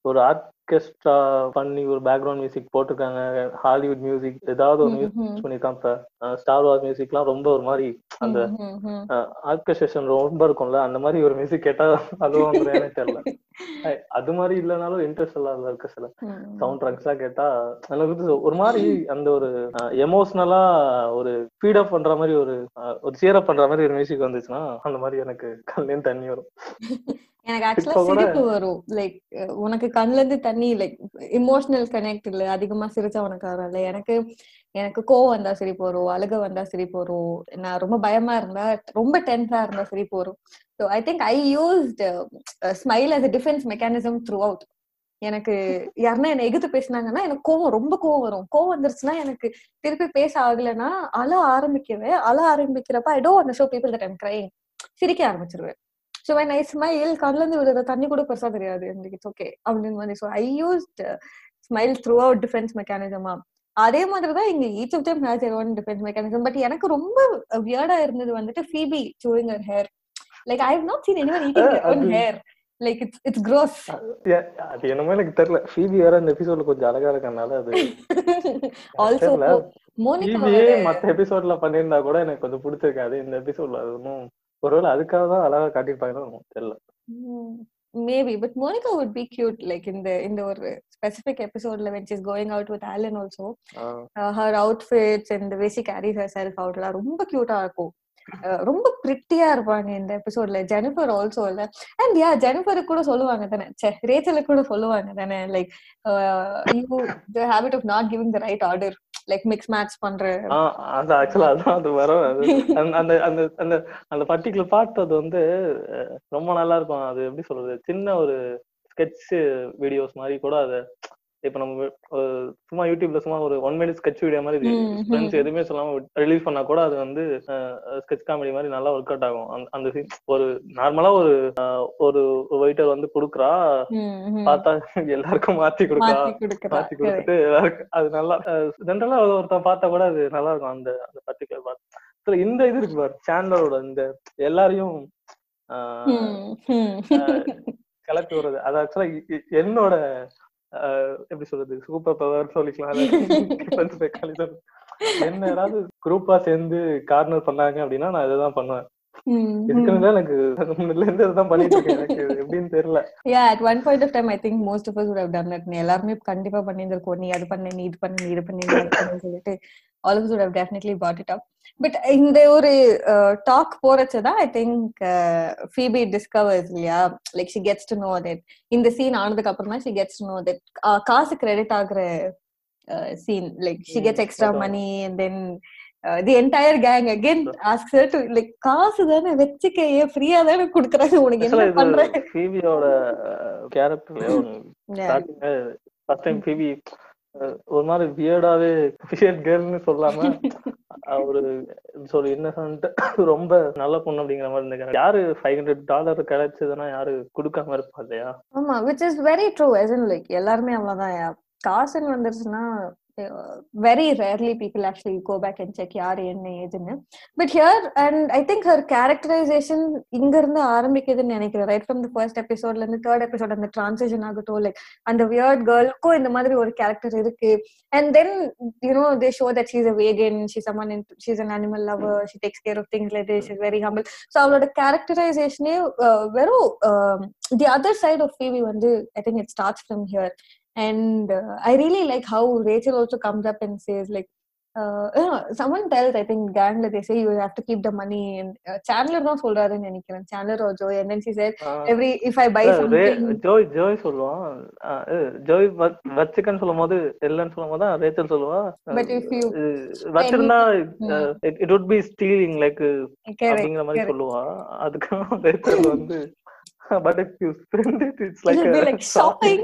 ஒரு ஆர்கெஸ்ட்ரா பண்ணி ஒரு பேக்ரவுண்ட் மியூசிக் போட்டிருக்காங்க ஹாலிவுட் மியூசிக் ஏதாவது ஒரு மியூசிக் இப்ப ஸ்டார் வார் மியூசிக்லாம் ரொம்ப ஒரு மாதிரி அந்த. ஆர்கெஸ்ட்ரேஷன் ரொம்ப இருக்கும்ல அந்த மாதிரி ஒரு மியூசிக் கேட்டா அதுவும் தெரியல. அது மாதிரி இல்லைனாலும் இன்ட்ரெஸ்ட் எல்லாம் இருக்கு சில. சவுண்ட் ட்ராக்ஸ் எல்லாம் கேட்டா எனக்கு ஒரு மாதிரி அந்த ஒரு எமோஷனலா ஒரு ஃபீட் அப் பண்ற மாதிரி ஒரு ஒரு சீர் அப் பண்ற மாதிரி ஒரு மியூசிக் வந்துச்சுன்னா அந்த மாதிரி எனக்கு கண்ணிலேருந்து தண்ணி வரும். எனக்கு ஆக்சுவலா சிரிப்பு வரும். லைக் உனக்கு கண்ணுல இருந்து தண்ணி லைக் இமோஷனல் கனெக்ட் இல்ல அதிகமா சிரிச்சா உனக்கு வரல எனக்கு எனக்கு கோவம் வந்தா சிரிப்பு வரும் அழுக வந்தா சிரிப்பு வரும் நான் ரொம்ப பயமா இருந்தா ரொம்ப டென்ஸா இருந்தா சிரிப்பு வரும் so I think I used smile as defence mechanism throughout எனக்கு யாருன்னா என்ன எகுத்து பேசினாங்கன்னா எனக்கு கோவம் ரொம்ப கோவம் வரும். கோவம் வந்துருச்சுன்னா எனக்கு திருப்பி பேச ஆகலைன்னா அழ ஆரம்பிக்கவே அழ ஆரம்பிக்கிறப்ப I don't show people that I'm crying சிரிக்க ஆரம்பிச்சிருவேன். ஸோ வென் ஐ ஸ்மைல் கண்ணுல இருந்து விழுற தண்ணி கூட பெருசா தெரியாது. எனக்கு இட்ஸ் ஓகே அப்படின்னு மாதிரி. So I used smile throughout defence மெக்கானிசமா அதே மாதிரி தான் இங்க each of them has one defence mechanism but எனக்கு ரொம்ப வியர்டா இருந்தது வந்துட்டு Phoebe chewing her hair like I have not seen anyone eating அது- hair like it's it's gross அது என்னமோ எனக்கு தெரியல. ஃபீபி வேற இந்த எபிசோட்ல கொஞ்சம் அழகா இருக்கனால அது ஆல்சோ மோனிகா மத்த எபிசோட்ல பண்ணியிருந்தா கூட எனக்கு கொஞ்சம் பிடிச்சிருக்காது. இந்த எபிசோட்ல அது ஒன்றும் ஒருவேளை அதுக்காக தான் அழகா காட்டியிருப்பாங்கன்னு தெரியல. Maybe but Monica would be cute like இந்த இந்த ஒரு ஸ்பெசிபிக் எபிசோட்ல when is going out with Alan also her outfits and way she carries herself அவுட்லாம் ரொம்ப கியூட்டா இருக்கும். அஹ் ரொம்ப பிரிட்டியா இருப்பாங்க இந்த எபிசோட்ல ஜெனிஃபர் ஆல்சோ இல்ல. அண்ட் யா ஜெனிஃபருக்கு கூட சொல்லுவாங்க தானே. ரேச்சலுக்கு கூட சொல்லுவாங்க தானே like you the habit of not giving the right order like mix match பண்ற ஆஹ் அது ஆக்சுவலா அதான் அது வரும். அந்த அந்த அந்த அந்த அந்த பர்டிகுலர் பார்ட் அது வந்து ரொம்ப நல்லா இருக்கும். அது எப்படி சொல்றது? சின்ன ஒரு ஸ்கெட்ச் வீடியோஸ் மாதிரி கூட அதை இப்ப நம்ம சும்மா யூடியூப்ல சும்மா ஒரு ஒன் மினிட் ஸ்கெட்ச் வீடியோ மாதிரி. ஃப்ரெண்ட்ஸ் எதுவுமே சொல்லாம ரிலீஸ் பண்ணா கூட அது வந்து ஸ்கெட்ச் காமெடி மாதிரி நல்லா ஒர்க் அவுட் ஆகும் அந்த- ஒரு நார்மலா ஒரு ஒரு வெயிட்டர் வந்து குடுக்குறா. பார்த்தா எல்லாருக்கும் மாத்தி கொடுக்கா மாத்தி கொடுத்துட்டு எல்லாருக்கும் அது நல்லா ஜென்ரலா ஒருத்தன் பார்த்தா கூட அது நல்லா இருக்கும் அந்த அந்த பர்டிகுலர் பார்ட் இந்த இது இருக்கு பாரு சேனலோட இந்த எல்லாரையும். கிளப்பி விடுறது அது ஆக்சுவலா என்னோட எப்படி சொல்றது சூப்பர் பவர் சொல்லிக்கலாம். என்ன யாராவது குரூப்பா சேர்ந்து கார்னர் பண்ணாங்க அப்படின்னா நான் இதுதான் பண்ணுவேன். எனக்கு முன்னில இருந்து இதுதான் பண்ணிட்டு இருக்கேன். எனக்கு எப்படின்னு தெரியல. Yeah at one point of time i think most of us would have done it நீ எல்லாருமே கண்டிப்பா பண்ணியிருந்திருக்கோம். நீ அது பண்ணு நீ இது பண்ணு நீ இது பண்ணு சொல்லிட்டு all of us would have definitely brought it up but இந்த ஒரு டாக் போறச்சுதான் i think uh, phoebe discovers இல்லையா like she gets to know that இந்த சீன் ஆனதுக்கு அப்புறமா she gets to know that uh, காசு கிரெடிட் ஆகுற சீன் like she gets ம், extra அதான். money and then uh, the entire gang again asks her to like காசு தானே வச்சுக்க ஏன் ஃப்ரீயா தானே குடுக்குறாங்க உனக்கு என்ன பண்ற இது ஃபீபியோட. ஸ்டார்டிங்ல ஃபர்ஸ்ட் டைம் ஃபீபி ஒரு மாதிரி வியர்டாவே வியர்ட் கேர்ள்னு சொல்லாம அவரு சொல்லி இன்னசென்ட் ரொம்ப நல்ல பொண்ணு அப்படிங்கிற மாதிரி இருந்த யாரு ஃபைவ் ஹண்ட்ரட் டாலர் கிடைச்சதுன்னா யாரு கொடுக்காம இருப்பா இல்லையா? ஆமா which is very true yes in like எல்லாருமே அவ்வளவுதான். காசுன்னு வந்துருச்சுன்னா very rarely people actually go back and check யார் என்ன ஏதுன்னு. But here and I think her characterisation இங்க இருந்து ஆரம்பிக்குதுன்னு நினைக்கிறேன். ரைட் ஃப்ரம் த ஃபர்ஸ்ட் எபிசோட்ல இருந்து தேர்ட் எபிசோட் அந்த டிரான்சேஷன் ஆகட்டும் லைக் அந்த வியர்ட் கேர்ளுக்கும் இந்த மாதிரி ஒரு கேரக்டர் இருக்கு. And then you know they show that she's a vegan she's a man she's an animal lover she takes care of things like this is very humble so அவளோட கேரக்டரைசேஷனே வெறும் the other side of Phoebe வந்து I think it starts from here and uh, i really like how rachel also comes up and says like uh, you know, someone tells i think gang that they say you have to keep the money and uh, chandler தான் சொல்றாருன்னு நினைக்கிறேன் chandler or joy and then she said every if i buy something Joey Joey சொல்லுவான் வ- வச்சுக்கன்னு சொல்லும் போது இல்லைன்னு சொல்லும் போது தான் ரேச்சல் சொல்லுவா But if you வச்சிருந்தா it would stealing like correct அப்படிங்கிற மாதிரி. சொல்லுவா அதுக்கு ரேச்சல் வந்து but if you spend it it's It'll be like shopping.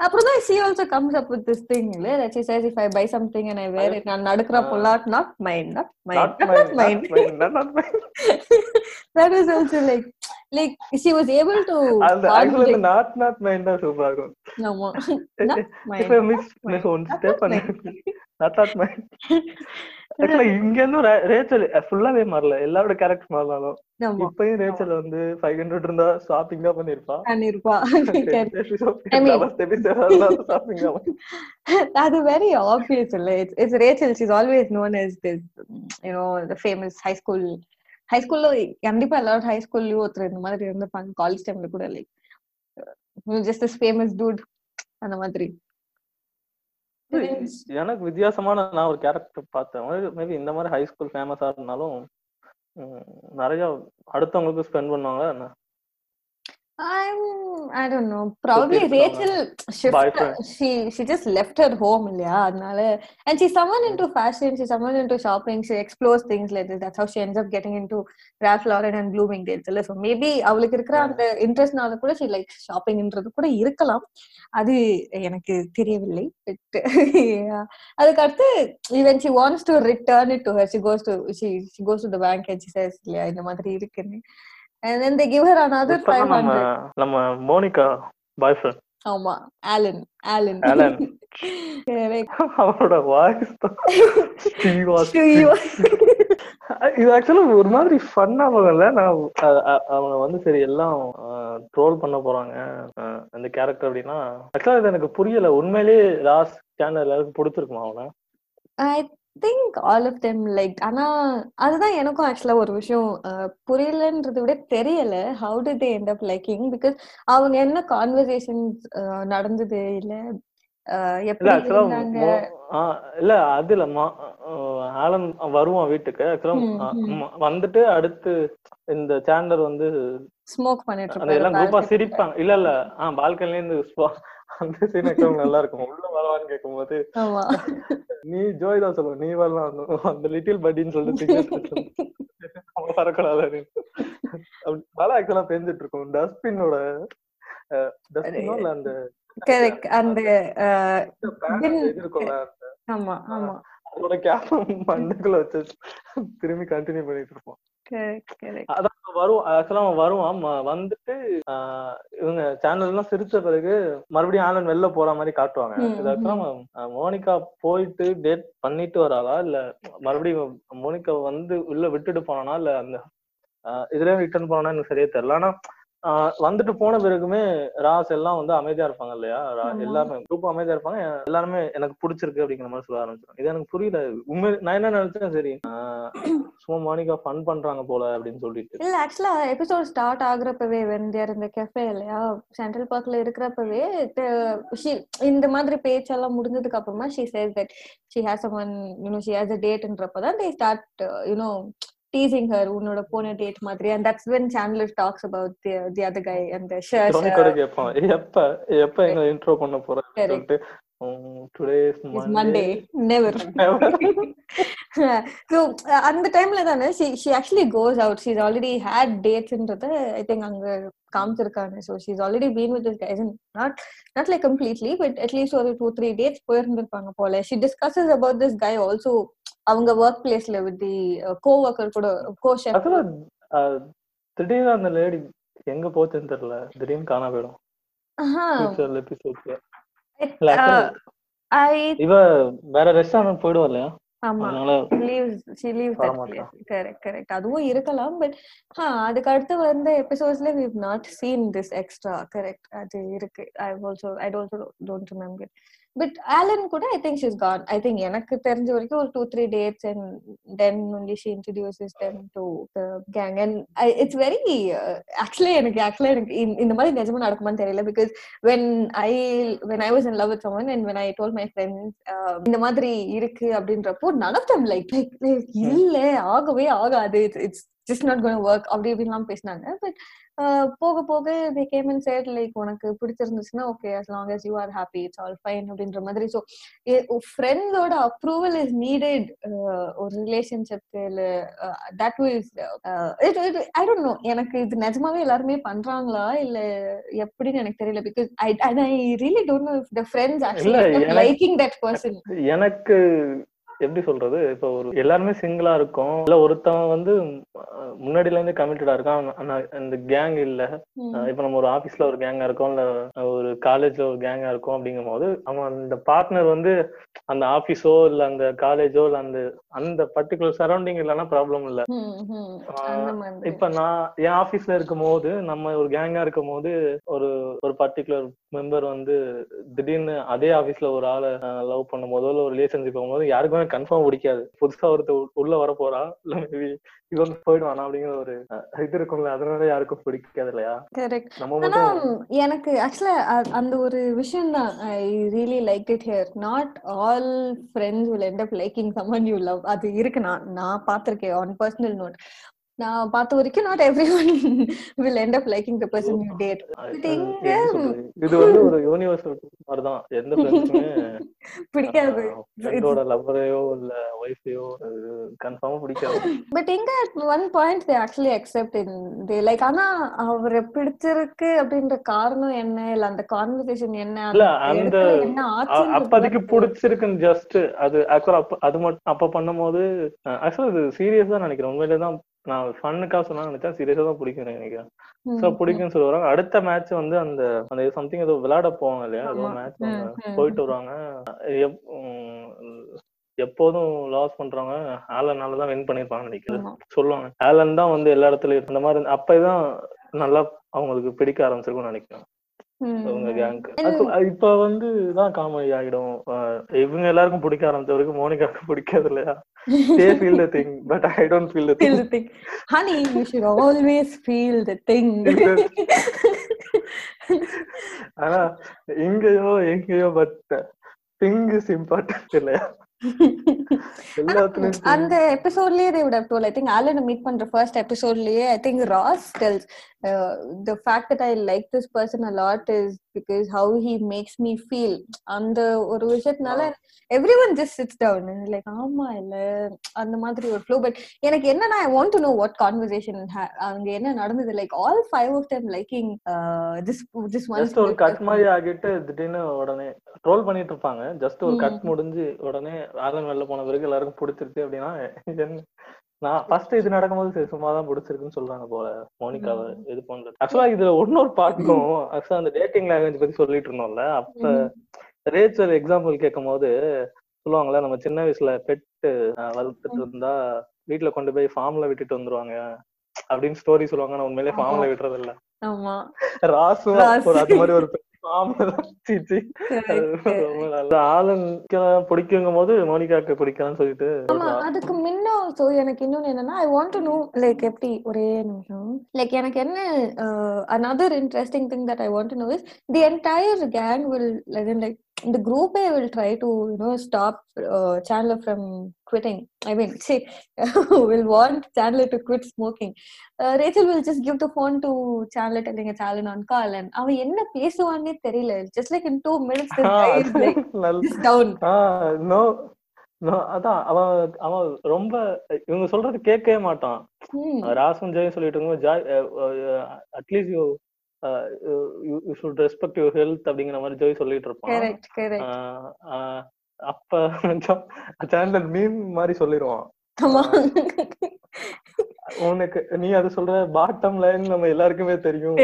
அப்புறம் தான் she also comes up with this thing இல்ல she says if I buy something and I wear it நான் நடக்கிற பொல்லாட் mine mine, not mine not, not mine that is also like like she was able to அந்த actually. Not not mind தான் சூப்பரா இருக்கும் ஆமா not mine if I miss miss one Not step mine. இங்க Rachel ஃபுல்லாவே மாறல. எல்லாரோட character மாறினாலும். இப்பயும் ரேச்சல் வந்து ஃபைவ் ஹண்ட்ரட் இருந்தா ஷாப்பிங் தான் பண்ணிருப்பா பண்ணிருப்பா ஷாப்பிங் அது வெரி ஆப்வியஸ் இல்ல. It's it's Rachel she's always known you know the famous high school high ஸ்கூல்ல கண்டிப்பா எல்லாரும் ஹை ஸ்கூல்லயும் ஒருத்தர் இந்த மாதிரி இருந்திருப்பாங்க. காலேஜ் டைம்ல கூட like just this famous dude அந்த மாதிரி. எனக்கு வித்தியாசமான நான் ஒரு கேரக்டர் பார்த்தேன். மேபி இந்த மாதிரி ஹை ஸ்கூல் ஃபேமஸா இருந்தாலும் நிறைய அடுத்தவங்களுக்கு ஸ்பெண்ட் பண்ணுவாங்க என்ன I'm I don't know. Probably இருக்காங்க. Rachel shift Boyfriend. she she just left her home இல்லையா அதனால and she's someone into fashion she's someone into shopping she explores things like this that's how she ends up getting into Ralph Lauren and Bloomingdale's இல்ல so maybe அவளுக்கு இருக்கிற. அந்த இன்ட்ரெஸ்ட்னால கூட she like ஷாப்பிங்ன்றது கூட இருக்கலாம் அது எனக்கு தெரியவில்லை yeah. அதுக்கு அடுத்து when she wants to return it to her she goes to she she goes to the bank and she says இல்லையா இந்த மாதிரி இருக்குன்னு and then they give her another இப்பதான் நம்ம 500 நம்ம மோனிகா பாய் ஃப்ரெண்ட் ஆமா ஆலன் ஆலன். Correct. அவரோட voice. இது ஆக்சுவலா ஒரு மாதிரி ஃபன்னா போகல நான் அ- அ- அவனை வந்து சரி எல்லாம் ட்ரோல் பண்ண போறாங்க. அந்த கேரக்டர் அப்படின்னா ஆக்சுவலா இது எனக்கு புரியல. உண்மையிலேயே லாஸ்ட் சேனல் எல்லாருக்கும் பிடிச்சிருக்குமா அவனை? Think all of them like ஆனா அதுதான் எனக்கும் ஆக்சுவலா ஒரு விஷயம் புரியலன்றதை விட தெரியல. How did they end up liking? Because அவங்க என்ன கான்வர்சேஷன்ஸ் நடந்தது இல்ல இல்ல அது இல்ல. ஆலன் வருவான் வீட்டுக்கு. ஆக்சுவலா. வந்துட்டு அடுத்து இந்த சேனல் வந்து ஸ்மோக் பண்ணிட்டு எல்லாம் குரூப்பா சிரிப்பாங்க. இல்ல இல்ல. ஆஹ் பால்கனில இருந்து அந்த சீன் ஆக்சுவலா நல்லா இருக்கும் உள்ள வரவான்னு கேட்கும்போது ஆமா. நீ ஜோய் தான் சொல்லுவ. நீ வரலாம். அந்த- லிட்டில் பட்டின்னு சொல்லிட்டு அவங்க. அப்படி மழை ஆக்சுவலா பெஞ்சிட்டு இருக்கும் டஸ்ட்பினோட டஸ்ட்பினோ இல்ல அந்த அந்த ஆமா ஆமா. அதோட கேப் மண்ணுக்குள்ள வச்சு திரும்பி கண்டினியூ பண்ணிட்டு இருப்போம் அதான் வரும் ஆக்சுவலா அவன் வருவான் வந்துட்டு இவங்க சேனல் எல்லாம் சிரிச்ச பிறகு மறுபடியும் ஆலன் வெளில போற மாதிரி காட்டுவாங்க. இது ஆக்சுவலா மோனிகா போயிட்டு டேட் பண்ணிட்டு வராளா? இல்ல மறுபடியும் மோனிகா வந்து உள்ள விட்டுட்டு போனானா? இல்ல அந்த ஆஹ் இதுலயே ரிட்டர்ன் போனானா? எனக்கு சரியா தெரியல. ஆனா வந்துட்டு போன பிறகுமே ராஸ் எல்லாம் வந்து அமைதியா இருப்பாங்க இல்லையா. எல்லாருமே குரூப் அமைதியா இருப்பாங்க. எல்லாருமே எனக்கு பிடிச்சிருக்கு அப்படிங்கிற மாதிரி சொல்ல ஆரம்பிச்சிடும் இது எனக்கு புரியல. உண்மை நான் என்ன நினைச்சேன் சரி சும்மா மோனிகா ஃபன் பண்றாங்க போல அப்படின்னு சொல்லிட்டு. இல்ல ஆக்சுவலா எபிசோட் ஸ்டார்ட் ஆகுறப்பவே வென் தேர் இந்த கெஃபே இல்லையா? சென்ட்ரல் பார்க்ல இருக்கிறப்பவே இந்த மாதிரி பேச்செல்லாம் முடிஞ்சதுக்கு அப்புறமா she says that she has one you know she has a டேட்ன்றப்பதான் they start you know teasing her உன்னோட போன டேட் மாதிரி. And that's when Chandler talks about the the other guy அந்த ஷர்ட் டோனி கூட கேட்பான் எப்ப எப்ப எங்க இன்ட்ரோ பண்ண போற. சொல்லிட்டு மண்டே நெவர் ஸோ அந்த டைம்ல தானே she she actually goes out she's already had டேட்ஸ்ன்றத I think அங்க காமிச்சிருக்காங்க. So she's already been with this guys not not like completely but at least ஒரு டூ த்ரீ டேட்ஸ் போயிருந்திருப்பாங்க போல. She discusses about this guy also அவங்க work பிளேஸ்ல the go worker கூட கோ chef திடீர்னு அந்த லேடி எங்க போச்சுன்னு தெரியல. திடீர்னு காணா போயிடும். ஐ இவ வேற ரெஸ்டாரண்ட் போயிடுவா இல்லையா? அதுவும் இருக்கலாம் பட் அதுக்கு அடுத்து வந்த எபிசோட்ஸ்ல not seen this extra. Correct. அது இருக்கு. I also I don't remember but Alan கூட I think she's gone I think எனக்கு தெரிஞ்ச வரைக்கும் ஒரு two three dates and only she introduces them to the gang and it's very actually எனக்கு actually எனக்கு இந்த- மாதிரி நிஜமா நடக்குமான்னு தெரியல because when I when I was in love with someone and when I told my friends uh, இந்த மாதிரி இருக்கு அப்படின்றப்போ none of them like like, like இல்ல ஆகவே ஆகாது. It's not going to work. அப்படி இப்படிலாம் பேசினாங்க. பட் போக போக they came and said like உனக்கு பிடிச்சிருந்துச்சுன்னா okay as long as you are happy it's all fine அப்படின்ற மாதிரி. ஸோ ஃப்ரெண்ட்ஸோட அப்ரூவல் இஸ் நீடட் ஒரு ரிலேஷன்ஷிப்க்கு இல்ல that is I don't know எனக்கு இது நிஜமாவே எல்லாருமே பண்றாங்களா? இல்ல எப்படின்னு எனக்கு தெரியல. Because I I really don't know if the friends actually liking that person எனக்கு எப்படி சொல்றது? இப்ப ஒரு எல்லாருமே சிங்கிளா இருக்கோம். இல்ல ஒருத்தவன் வந்து முன்னாடில இருந்து கமிட்டடா இருக்கான். ஆனா இந்த கேங் இல்ல. இப்ப நம்ம ஒரு ஆபீஸ்ல ஒரு கேங்கா இருக்கோம். இல்ல ஒரு காலேஜ்ல ஒரு கேங்கா இருக்கோம் அப்படிங்கும் போது அவன் அந்த பார்ட்னர் வந்து அந்த ஆபீஸோ இல்ல அந்த காலேஜோ இல்ல அந்த அந்த பர்டிகுலர் சரௌண்டிங் இல்லைன்னா ப்ராப்ளம் இல்ல. இப்ப நான் என் ஆபீஸ்ல இருக்கும் போது நம்ம ஒரு கேங்கா இருக்கும் போது ஒரு ஒரு பர்டிகுலர் மெம்பர் வந்து திடீர்னு அதே ஆபீஸ்ல ஒரு ஆளை லவ் பண்ணும் போதோ இல்ல ஒரு ரிலேஷன்ஷிப் போகும்போது யாருக்குமே கன்ஃபார்ம் பிடிக்காது புதுசா ஒருத்தர் உள்ள வர போறா இல்ல மேபி இவங்க போயிடுவானா அப்படிங்கிற ஒரு இது இருக்கும்ல அதனால யாருக்கும் பிடிக்காது இல்லையா? ஆனா எனக்கு ஆக்சுவலா அந்த ஒரு விஷயம் தான். I really like it here not all friends will end up liking someone you love அது இருக்கு. நான் நான் பார்த்திருக்கேன் ஆன் பர்சனல் நோட் நான் பார்த்த வரைக்கும் not everyone will end up liking the person you date அது- அது? இது வந்து ஒரு யூனிவர்சல் மாதிரிதான் எந்த ஃப்ரெண்ட்ஸுமே பிடிக்காது. ஃப்ரெண்டோட லவ்வரையோ இல்ல ஒய்ஃபையோ கன்ஃபார்மா பிடிக்காது. பட் இங்க one point they actually accept in they like ஆனா அவரை பிடிச்சிருக்கு அப்படின்ற காரணம் என்ன? இல்ல அந்த கான்வர்சேஷன் என்ன? இல்ல அந்த அப்போதைக்கு பிடிச்சிருக்குன்னு ஜஸ்ட் அது ஆக்சுவலா அது மட்டும் அப்ப பண்ணும்போது ஆக்சுவலா இது சீரியஸ் தான் நினைக்கிறேன். உண்மையிலே தான் நான் ஃபன்னுக்காக சொன்னா நினைச்சேன் சீரியஸா தான் பிடிக்கும் நினைக்கிறேன். சோ பிடிக்கும்னு சொல்லுவாங்க. அடுத்த மேட்ச் வந்து அந்த அந்த சம்திங் ஏதோ விளையாட போவாங்க இல்லையா? ஏதோ. மேட்ச் போயிட்டு வருவாங்க. எப்போதும் லாஸ் பண்றவங்க ஆலனால தான் வின் பண்ணிருப்பாங்கன்னு நினைக்கிறேன். சொல்லுவாங்க. ஆலன் தான் வந்து எல்லா இடத்துலயும் இந்த மாதிரி அப்பதான் நல்லா அவங்களுக்கு பிடிக்க ஆரம்பிச்சிருக்கும்னு நினைக்கிறேன். கேங்க்கு And- இப்ப வந்து தான் காமெடி ஆகிடும். இவங்க எல்லாருக்கும் பிடிக்க ஆரம்பிச்ச வரைக்கும் மோனிகாக்கு பிடிக்காது இல்லையா? They feel the thing but I don't feel the thing the thing. Honey, you should always feel the thing. ஆனா இங்கேயோ எங்கேயோ பட் திங் இஸ் இம்பார்ட்டன்ட் இல்லையா. அந்த எபிசோட்லயே they would have told i think alan meet பண்ற first எபிசோட்லயே i think ross tells uh, the fact that i like this person a lot is because how he makes me feel அந்த ஒரு விஷயத்தினால everyone just sits down and like ஆமா இல்ல அந்த மாதிரி ஒரு flow but எனக்கு என்னன்னா i want to know what conversation ha- அங்க என்ன நடந்தது like all five of them liking uh, this this one just ஒரு கட் மாதிரி ஆகிட்டு திடீர்னு உடனே ட்ரோல் பண்ணிட்டு இருப்பாங்க ஜஸ்ட் ஒரு. கட் முடிஞ்சு உடனே ஆலன் வெளில போன பிறகு எல்லாருக்கும் பிடிச்சிருச்சு அப்படின்னா நான் ஃபர்ஸ்ட் இது நடக்கும்போது சும்மா தான் பிடிச்சிருக்குன்னு சொல்றாங்க போல. மோனிகாவை இது பண்றது. ஆக்சுவலா இதுல இன்னொரு பாட்டும் ஆக்சுவலா அந்த டேட்டிங் லாங்குவேஜ் பத்தி சொல்லிட்டு இருந்தோம்ல அப்ப ரேச்சல் எக்ஸாம்பிள் கேட்கும் போது சொல்லுவாங்கல்ல நம்ம சின்ன வயசுல பெட்டு வளர்த்துட்டு இருந்தா வீட்டுல கொண்டு போய் ஃபார்ம்ல விட்டுட்டு வந்துருவாங்க. அப்படின்னு ஸ்டோரி சொல்லுவாங்க நான் உண்மையிலேயே ஃபார்ம்ல விட்டுறது இல்ல ராசு. ஒரு அது மாதிரி ஒரு ஆலன் பிடிக்குங்கும் போது மோனிகாக்கு பிடிக்கலாம்னு சொல்லிட்டு ஆமா அதுக்கு முன்ன சோ எனக்கு இன்னொன்னு என்னன்னா I want to know like எப்படி? ஒரே நிமிஷம். லைக் எனக்கு என்ன that I want to know is the entire gang will like in, like the group A will try to you know stop uh, Chandler from quitting. I mean, see, will want Chandler to quit smoking. Uh, Rachel will just give the phone to Chandler telling it's Alan on call and அவன் என்ன பேசுவான்னே தெரியல just like in two minutes this guy is like நல்ல just down no no அதான் அவன் அவன் ரொம்ப இவங்க சொல்றது கேட்கவே மாட்டான் hmm. ராசன் ஜெயம் சொல்லிட்டு இருக்கும்போது Joey at least you should respect your health அப்படிங்கிற மாதிரி ஜோய் சொல்லிட்டு இருப்பான். அப்ப சேனல் மீம் மாதிரி சொல்லிடுவான் உனக்கு நீ அது சொல்ற பாட்டம் லைன் நம்ம எல்லாருக்குமே தெரியும்.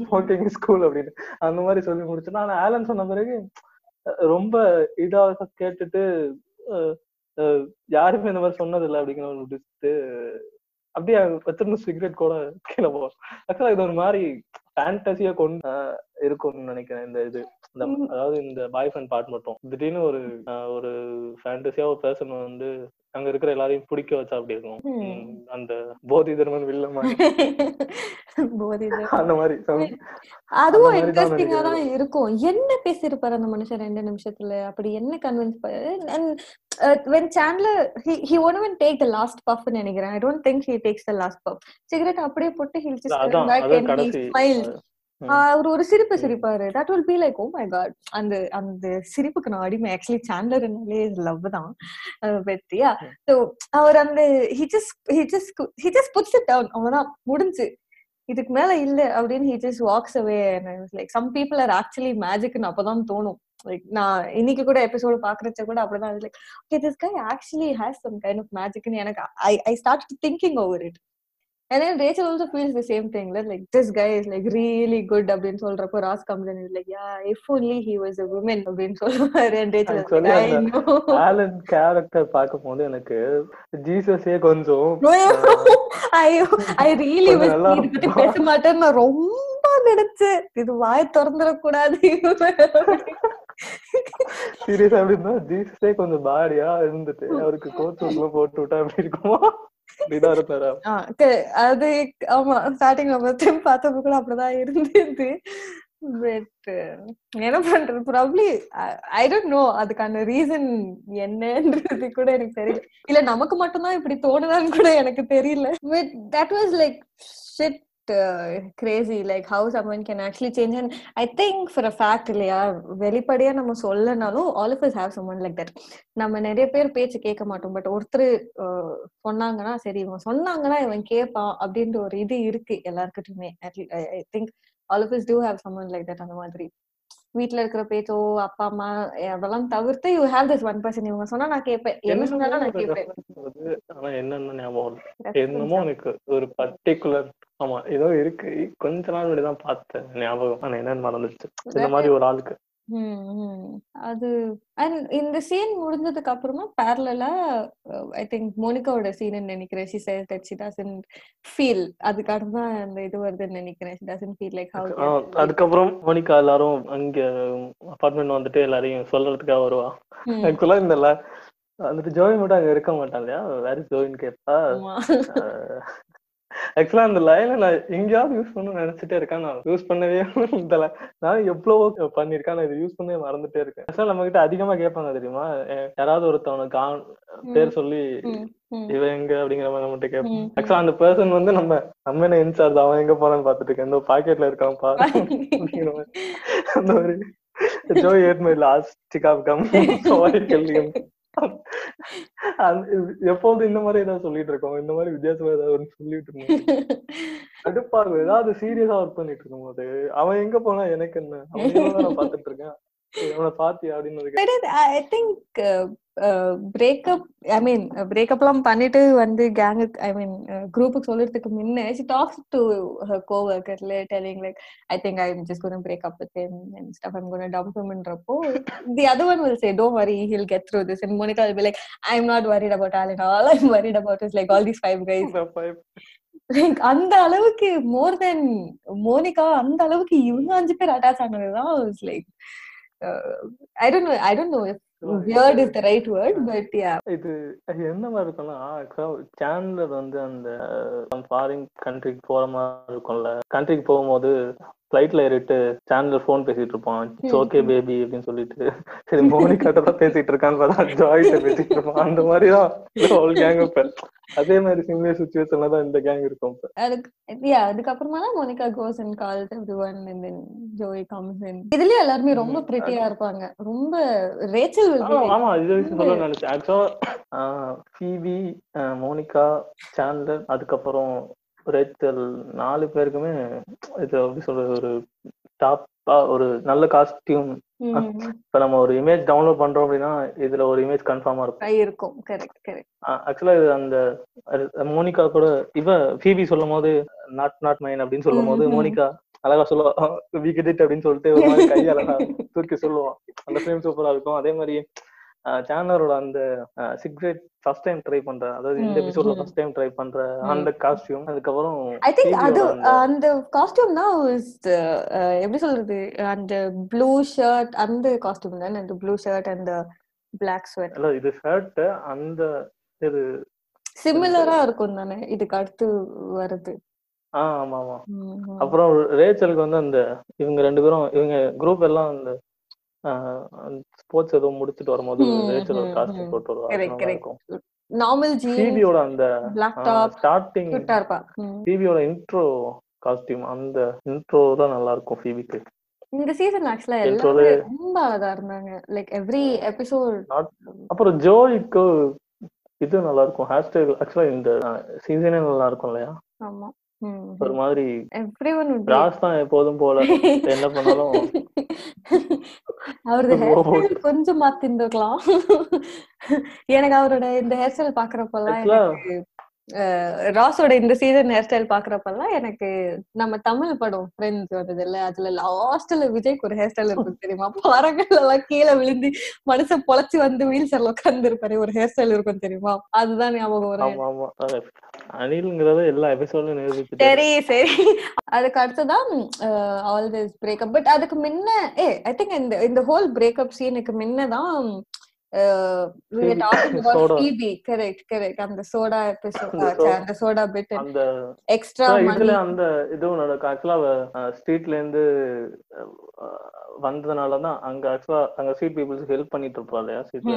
ஸ்மோக்கிங் ஸ்கூல் அப்படின்னு. அந்த மாதிரி சொல்லி முடிச்சுன்னா ஆனா ஆலன் சொன்ன பிறகு ரொம்ப இதாக கேட்டுட்டு யாருமே இந்த மாதிரி சொன்னது இல்லை அப்படிங்கிற ஒரு முடிச்சுட்டு அப்படியே வச்சிருந்த சிகரெட் கூட கீழே போகும் ஆக்சுவலா இது ஒரு மாதிரி ஃபேண்டசியா கொண்டு இருக்கும்னு நினைக்கிறேன். இந்த இது. அதாவது இந்த பாய் ஃப்ரெண்ட் பார்ட் மட்டும். திடீர்னு ஒரு ஒரு ஃபேண்டசியா ஒரு பர்சன் வந்து அங்க இருக்கிற எல்லாரையும் பிடிக்க வச்சா அப்படி இருக்கும். அந்த போதி தர்மன் வில்ல மாதிரி. போதைது. அந்த மாதிரி அதுவும் இன்ட்ரெஸ்டிங்கா தான். இருக்கும். என்ன பேசியிருப்பாரு அந்த மனுஷன் ரெண்டு நிமிஷத்துல? அப்படி என்ன convince he he won't even take the last puff ன்னு நினைக்கிறேன். I don't think he takes the last puff. Cigarette அப்படியே போட்டு அவர் ஒரு சிரிப்பு. சிரிப்பாரு. That will be like oh my God அந்த அந்த சிரிப்புக்கு நான் அடிமை. ஆக்சுவலி சாண்டர்னாலே லவ் தான். பெத்தியா. ஸோ அவர் அந்த he just he just he just puts it down அவ்வளவுதான் முடிஞ்சு. இதுக்கு மேல இல்ல அப்படின்னு he just walks away like some people are actually மேஜிக்னு அப்பதான் தோணும். லைக் நான் இன்னைக்கு கூட எபிசோடு பாக்குறச்ச கூட அப்படிதான். Like okay this guy actually has some kind of மேஜிக்னு எனக்கு I I start thinking over it And then Rachel also feels the same thing. Like, like this guy is like really good. அப்படின்னு சொல்றப்போ ராஸ் and is like, yeah, if only he was a woman அப்படின்னு சொல்லுவாரு. Actually, I அந்த know. Alan character பார்க்கும்போது எனக்கு ஜீசஸே கொஞ்சம் ஐயோ I really நல்லா இதை பத்தி பேச மாட்டேன்னு நான் ரொம்ப நினைச்சேன் இது வாய் திறந்துடக்கூடாது சீரியஸா எப்படின்னா ஜீசஸே கொஞ்சம் பாடியா இருந்துட்டு அவருக்கு கோட் சூட்லாம் போட்டு விட்டா எப்படி இருக்குமா அப்படிதான் இருந்தாரு அது ஆமா ஸ்டார்டிங் நம்ம திரும்ப பார்த்தப்ப கூட அப்படிதான் இருந்தது. பட் என்ன பண்றது? ப்ராப்ளி ஐ டோன்ட் நோ அதுக்கான ரீசன் என்னன்றது கூட எனக்கு தெரியல. இல்ல நமக்கு மட்டும்தான் இப்படி தோணுதான்னு கூட எனக்கு தெரியல. But that was like shit crazy like how's someone can actually change and I think for a fact இல்லையா வெளிப்படையா நம்ம சொல்லனாலும் all of have someone like that நம்ம நிறைய பேர் பேச்சு கேட்க மாட்டோம். பட் ஒருத்தர் uh, சொன்னாங்கன்னா சரி இவன் சொன்னாங்கன்னா இவன் கேட்பான் அப்படின்ற ஒரு இது இருக்கு எல்லாருக்கிட்டுமே I think all of is do have someone like that அந்த மாதிரி. வீட்ல இருக்கிற பேச்சோ அப்பா அம்மா அதெல்லாம் தவிர்த்து you have this one person இவங்க சொன்னா நான் கேட்பேன் என்ன சொன்னாலும் நான் கேட்பேன் ஆனா என்னன்னு ஞாபகம். என்னமோ எனக்கு ஒரு பர்டிகுலர் ஆமா ஏதோ இருக்கு. கொஞ்ச நாள் முன்னாடி தான் பார்த்தேன். ஞாபகம். ஆனா என்னன்னு மறந்துடுச்சு இந்த மாதிரி ஒரு ஆளுக்கு. அது அண்ட் இந்த சீன் முடிஞ்சதுக்கு அப்புறமா பேரலா ஐ திங்க் மோனிகாவோட சீன் நினைக்கிறேன். She says that she doesn't feel அதுக்காக தான் அந்த இது வருதுன்னு நினைக்கிறேன். She doesn't feel like how அதுக்கப்புறம் மோனிகா எல்லாரும் அங்க அபார்ட்மெண்ட் வந்துட்டு எல்லாரையும் சொல்றதுக்காக வருவா. ஆக்சுவலா இந்த வந்துட்டு ஜோய் மட்டும் அங்க இருக்க மாட்டான் இல்லையா? வேற ஜோயின்னு கேட்பா ஆக்சுவலா அந்த லைனை நான் எங்கேயாவது யூஸ் பண்ண நினைச்சிட்டே இருக்கேன். நான் யூஸ் பண்ணவே line- நான் எவ்வளவோ பண்ணிருக்கேன் நான் இதை யூஸ் பண்ணவே மறந்துட்டே இருக்கேன். ஆக்சுவலா நம்ம கிட்ட அதிகமா கேட்பாங்க தெரியுமா? யாராவது ஒருத்தவனுக்கு ஆண் பேர் சொல்லி இவன் எங்க அப்படிங்கிற மாதிரி நம்மகிட்ட கேட்பான் ஆக்சுவலா அந்த பர்சன் வந்து நம்ம நம்ம என்ன இன்சார்ஜ் அவன் எங்க போறான்னு பாத்துட்டு இருக்கேன். இந்த பாக்கெட்ல இருக்கான் பா அப்படிங்கிற மாதிரி. அந்த மாதிரி. ஜோய் ஏட் மை லாஸ்ட் சிகாப் கம் சாரி எப்போது இந்த மாதிரி ஏதாவது சொல்லிட்டு இருக்கோம். இந்த மாதிரி வித்தியாசமா ஏதாவது ஒண்ணு சொல்லிட்டு இருக்கோம் கடுப்பா ஏதாவது சீரியஸா ஒர்க் பண்ணிட்டு இருக்கும் போது அவன் எங்க போனா எனக்கு என்ன? அவன் நான் பாத்துட்டு இருக்கேன்? Uh, uh, mean uh, breakup எல்லாம் பண்ணிட்டு வந்து கேங்குக்கு ஐ மீன் குரூப்புக்கு சொல்றதுக்கு முன்ன she talks to her co-worker like, telling like I think I'm just going to break up with him and stuff I'm going to dump him ன்றப்போ the other one will say don't worry he'll get through this and Monica will be like I'm not worried about Alan all I'm worried about is like all these five guys இந்த five- like அந்த அளவுக்கு மோர் தென் Monica அந்த அளவுக்கு இவங்க அஞ்சு பேர் attach ஆனதுதான் like I don't know I don't know if weird is the right word but yeah இது என்ன மாதிரி இருக்கும்னா சேனலர் வந்து அந்த ஃபாரின் கண்ட்ரிக்கு போற மாதிரி இருக்கும்ல. கண்ட்ரிக்கு போகும்போது ஃபிளைட்ல ஏறிட்டு சேனல்ல ஃபோன் பேசிட்டு இருப்பான். ஓகே பேபி அப்படின்னு சொல்லிட்டு. சரி மோனிகாட்ட தான் பேசிட்டு இருக்கான்னு பார்த்தா ஜாய்ட்ட பேசிட்டு இருப்பான். அந்த மாதிரி தான் ஹோல் கேங் இப்ப. அதே மாதிரி சிமிலர் சுச்சுவேஷன்ல தான் இந்த கேங் இருக்கும் இப்ப. அதுக்கு யா அதுக்கப்புறமா தான் Monica goes and calls everyone and then Joey comes in இதுலயே எல்லாருமே ரொம்ப பிரிட்டியா இருப்பாங்க. ரொம்ப ரேச்சல் ஆமா இது சொல்ல நினைச்சேன். ஆக்சுவலா பிவி மோனிகா சேனலர் அதுக்கப்புறம் ரேச்சல் நாலு பேருக்குமே இது எப்படி சொல்றது ஒரு டாப்பா ஒரு நல்ல காஸ்டியூம் இப்ப நம்ம ஒரு இமேஜ் டவுன்லோட் பண்றோம் அப்படின்னா இதுல ஒரு இமேஜ் கன்ஃபார்மா இருக்கும். இருக்கும். கரெக்ட் கரெக்ட் ஆக்சுவலா இது அந்த மோனிகா கூட இவ பிவி சொல்லும் போது நாட் நாட் மைன் அப்படின்னு சொல்லும் போது. மோனிகா அழகா சொல்லுவா வி கெட் இட் அப்படின்னு சொல்லிட்டு ஒரு மாதிரி கை அழகா தூக்கி சொல்லுவான். அந்த ஃபிலிம் சூப்பரா இருக்கும். அதே மாதிரி சேனலரோட அந்த சிகரெட் ஃபர்ஸ்ட் டைம் ட்ரை பண்ற அதாவது இந்த எபிசோட்ல. ஃபர்ஸ்ட் டைம் ட்ரை பண்ற அந்த காஸ்டியூம் அதுக்கப்புறம் ஐ திங்க் அது அந்த- காஸ்டியூம் தான் எப்படி சொல்றது? அந்த ப்ளூ ஷர்ட் அந்த காஸ்டியூம் தானே? அந்த ப்ளூ ஷர்ட் அந்த பிளாக் ஸ்வெட் இல்ல இது ஷர்ட் அந்த இது சிமிலரா இருக்கும் தானே? இதுக்கு அடுத்து வருது ஆமா ஆமா. அப்புறம் ரேச்சலுக்கு வந்து அந்த இவங்க ரெண்டு பேரும் இவங்க குரூப் எல்லாம் அந்த ஸ்போர்ட்ஸ் ஏதோ முடிச்சுட்டு வரும்போது ரேச்சல் ஒரு காஸ்டியூம். போட்டு வருவா அது Correct, நல்லா correct. இருக்கும். நார்மல் டிவியோட அந்த ஸ்டார்டிங். டிவியோட இன்ட்ரோ காஸ்டியூம் அந்த இன்ட்ரோ தான் நல்லா இருக்கும் பிவிக்கு இந்த சீசன் ஆக்சுவலா எல்லாமே ரொம்ப அழகா இருந்தாங்க. லைக் எவ்ரி எபிசோட் அப்புறம் ஜோய்க்கு இது நல்லா இருக்கும். ஹேர் ஸ்டைல் ஆக்சுவலா இந்த சீசனே நல்லா இருக்கும் இல்லையா? ஆமா. ஒரு மாதிரி ராஸ் தான் எப்போதும் போல. என்ன பண்ணாலும் அவரது. ஹேர் கொஞ்சம் மாத்திருந்துருக்கலாம். எனக்கு அவரோட இந்த ஹேர் ஸ்டைல் பாக்குறப்பெல்லாம் ராஸோட இந்த சீசன் ஹேர் ஸ்டைல் பாக்குறப்பெல்லாம் எனக்கு நம்ம தமிழ் படம் ஃப்ரெண்ட்ஸ் வந்தது இல்ல அதுல லாஸ்ட்ல விஜய்க்கு ஒரு ஹேர் ஸ்டைல் இருக்கும் தெரியுமா? பாறங்கள் எல்லாம் கீழே விழுந்து மனுஷன் பொழைச்சு வந்து வீல் சேர்ல உட்கார்ந்து இருப்பாரு ஒரு ஹேர் ஸ்டைல் இருக்கும் தெரியுமா? அதுதான் ஞாபகம் வரும் அனில்ங்கிறத எல்லா நிரூபிச்சுட்டு சரி சரி. அதுக்கு அடுத்ததான் ஆல் திஸ் பிரேக்கப் பட் அதுக்கு முன்ன ஏ ஐ திங்க் இந்த இந்த ஹோல் பிரேக்கப் சீனுக்கு முன்னதான் Soda. அந்த எக்ஸ்ட்ரா ஆனா மணி இதுல அந்த இதுவும் நடக்கும். ஆக்சுவலா ஸ்ட்ரீட்ல இருந்து அஹ், வந்ததுனாலதான் அங்க ஆக்சுவலா அங்க ஸ்ட்ரீட் பீப்புள்ஸ் ஹெல்ப் பண்ணிட்டு இருப்பா இல்லையா? ஸ்ட்ரீட்ல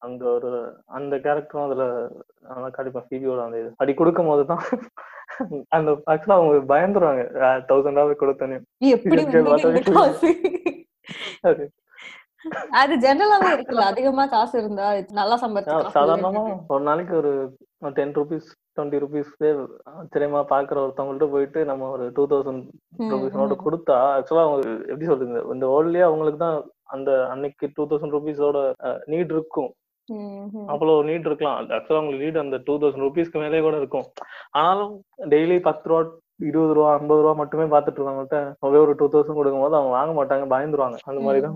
அங்க ஒரு அந்த கேரக்டரும் அதுல நல்லா பிவியோட அந்த இது. அப்படி கொடுக்கும் அந்த ஆக்சுவலா அவங்க பயந்துருவாங்க. தௌசண்ட் டாலர் கொடுத்தனே எப்படி அது ஜெனரலாவே இருக்குல்ல. அதிகமா காசு இருந்தா நல்லா ஆஹ் சாதாரணமா ஒரு நாளைக்கு ஒரு டென் ருபீஸ் டுவெண்ட்டி ருபீஸ் தெரியுமா பாக்குற ஒருத்தவங்கள்ட்ட போயிட்டு நம்ம ஒரு டூ தௌசண்ட் ருபீஸ் நோட்டு கொடுத்தா ஆக்சுவலா அவங்க எப்படி சொல்றது? இந்த வேர்ல்ட்லயே அவங்களுக்கு தான் அந்த அன்னைக்கு டூ தௌசண்ட் ருபீஸோட நீட் இருக்கும். அவ்வளவு நீட் இருக்கலாம். ஆக்சுவலா உங்களுக்கு நீட் அந்த டூ தௌசண்ட் ருபீஸ்க்கு மேலே கூட இருக்கும். ஆனாலும் டெய்லி பத்து ரூபா இருபது ரூபா ஐம்பது ரூபா மட்டுமே பார்த்துட்டு இருக்கவங்கள்ட்ட ஒரே ஒரு டூ தௌசண்ட் கொடுக்கும் போது அவங்க வாங்க மாட்டாங்க பயந்துருவாங்க. அந்த மாதிரி தான்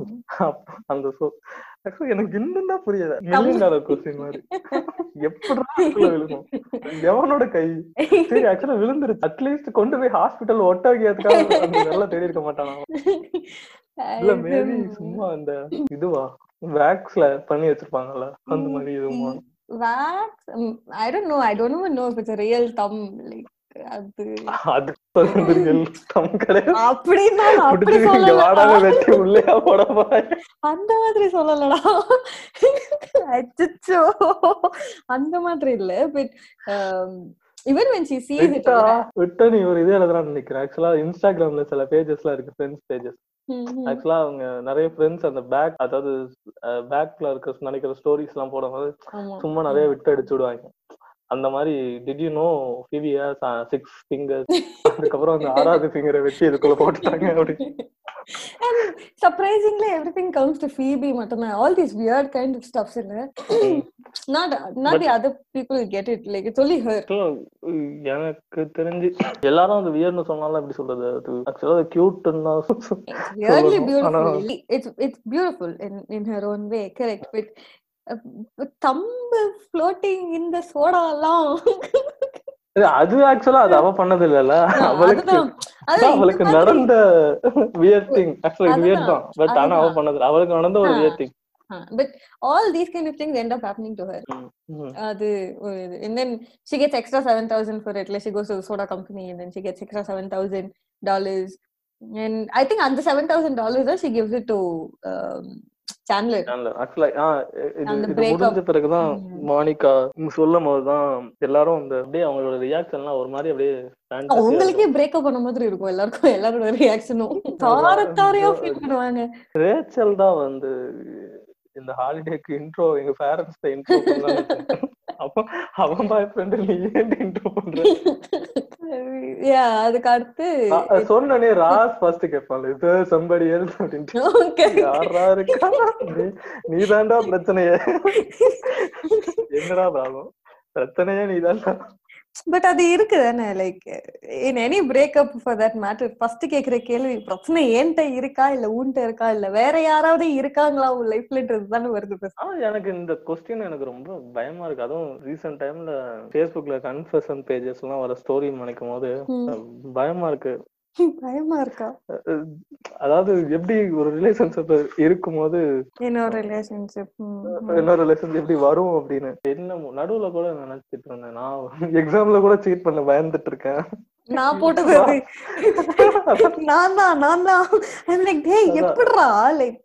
அப்ப அந்த ஷோ எனக்கு இன்னும் தான் புரியல மில்லியன் டாலர் கொஸ்டின் மாதிரி. எப்படி விழுகும் எவனோட கை? சரி ஆக்சுவலா விழுந்துருச்சு. அட்லீஸ்ட் கொண்டு போய் ஹாஸ்பிட்டல் ஒட்ட வைக்கிறதுக்காக நல்லா தேடி இருக்க மாட்டானா? இல்ல மேபி சும்மா அந்த இதுவா? வேக்ஸ்ல பண்ணி வச்சிருப்பாங்கல்ல? அந்த மாதிரி i don't know. I don't even know if it's a real thumb like அது அந்த மாதிரி சொல்லலடா. அந்த மாதிரி இல்ல. பட் ஈவன் விட்டா விட்டா நீ ஒரு இது எழுதுறான்னு நினைக்கிறேன் ஆக்சுவலா இன்ஸ்டாகிராம்ல சில பேஜஸ் எல்லாம் இருக்கு ஃப்ரெண்ட்ஸ் பேஜஸ் ஆக்சுவலா அவங்க நிறைய ஃப்ரெண்ட்ஸ் அந்த பேக் அதாவது பேக்ல இருக்க நினைக்கிற ஸ்டோரிஸ் எல்லாம் போடும்போது சும்மா நிறைய விட்டு அடிச்சு விடுவாங்க. அந்த மாதிரி டிட் யூ நோ பிவியா சிக்ஸ் ஃபிங்கர்ஸ் அதுக்கப்புறம் அந்த ஆறாவது ஃபிங்கரை வச்சு இதுக்குள்ள போட்டுட்டாங்க அப்படி and surprisingly everything comes to phoebe மட்டும்தான் all these weird kind of stuffs இல்ல not not But- the other people get it like it's only her Actually, எனக்கு தெரிஞ்சு எல்லாரும் அந்த வியர்னு சொன்னாலும் எப்படி சொல்றது அது ஆக்சுவலா கியூட்னா it's weirdly சொல்லணும். beautiful ஆனா- it's it's beautiful in in her own uh, floating in the soda எல்லாம் அது ஆக்சுவலா அது அவ பண்ணது இல்லல்ல அவளுக்கு அவளுக்கு இந்த நடந்த வியர் திங் ஆக்சுவலா இது வியர் தான் பட் ஆனா அவ. பண்ணது. அவளுக்கு நடந்த ஒரு. Weird thing Huh, but all these kind of things end up happening to her அது ஒரு and then she gets extra 7000 for it like she goes to the soda company and then she gets extra 7000 dollars and i think அந்த 7000 dollars she gives it to breakup. முடிஞ்ச பிறகுதான் ம். மானிகா சொல்லும் போதுதான் எல்லாரும் அந்த அப்படியே அவங்களோட ரியாக்ஷன் எல்லாம் ஒரு மாதிரி அப்படியே உங்களுக்கே. பிரேக்கப் பண்ண மாதிரி இருக்கும் எல்லாருக்கும் எல்லாரோட ரியாக்ஷனும் தார தாரையா ஃபீல் பண்ணுவாங்க ரேச்சல் தான் வந்து இந்த ஹாலிடேக்கு இன்ட்ரோ எங்க பேரண்ட்ஸ் இன்ட்ரோ அப்போ அவன் பாய் ஃப்ரெண்ட் நீ ஏன் இன்ட்ரோ பண்ற யா அதுக்கு அடுத்து அ- சொன்னனே ராஸ் ஃபர்ஸ்ட் கேட்பான் இது சம்படி எல்ஸ். யாரா இருக்கா? நீ- நீதான்டா பிரச்சனையே. என்னடா ப்ராப்ளம்? பிரச்சனையே நீதான்டா. பட் அது இருக்கு தானே like in any breakup for that matter first கேக்குற கேள்வி பிரச்சனை ஏன்ட்ட இருக்கா? இல்ல ஊன்ட்ட இருக்கா? இல்ல வேற யாராவது இருக்காங்களா உன் லைஃப்லன்றது தானே வருது எனக்கு இந்த கொஸ்டின் எனக்கு ரொம்ப பயமா இருக்கு. அதுவும் ரீசெண்ட் டைம்ல ஃபேஸ்புக்ல கன்ஃபெஷன் பேஜஸ் எல்லாம் வர ஸ்டோரி நினைக்கும் போது. பயமா இருக்கு. பயமா இருக்கா? அதாவது எப்படி ஒரு ரிலேஷன்ஷிப் இருக்கும்போது என்னோட ரிலேஷன்ஷிப் இன்னொரு ரிலேஷன் எப்படி வரும் அப்படின்னு? என்ன நடுவுல கூட நினைச்சிட்டு இருந்தேன். நான் எக்ஸாம்ல கூட சீட் பண்ண பயந்துட்டு இருக்கேன். நான் போட்டது. நான் தான் நான் தான். Like டேய். எப்படிடா? லைக்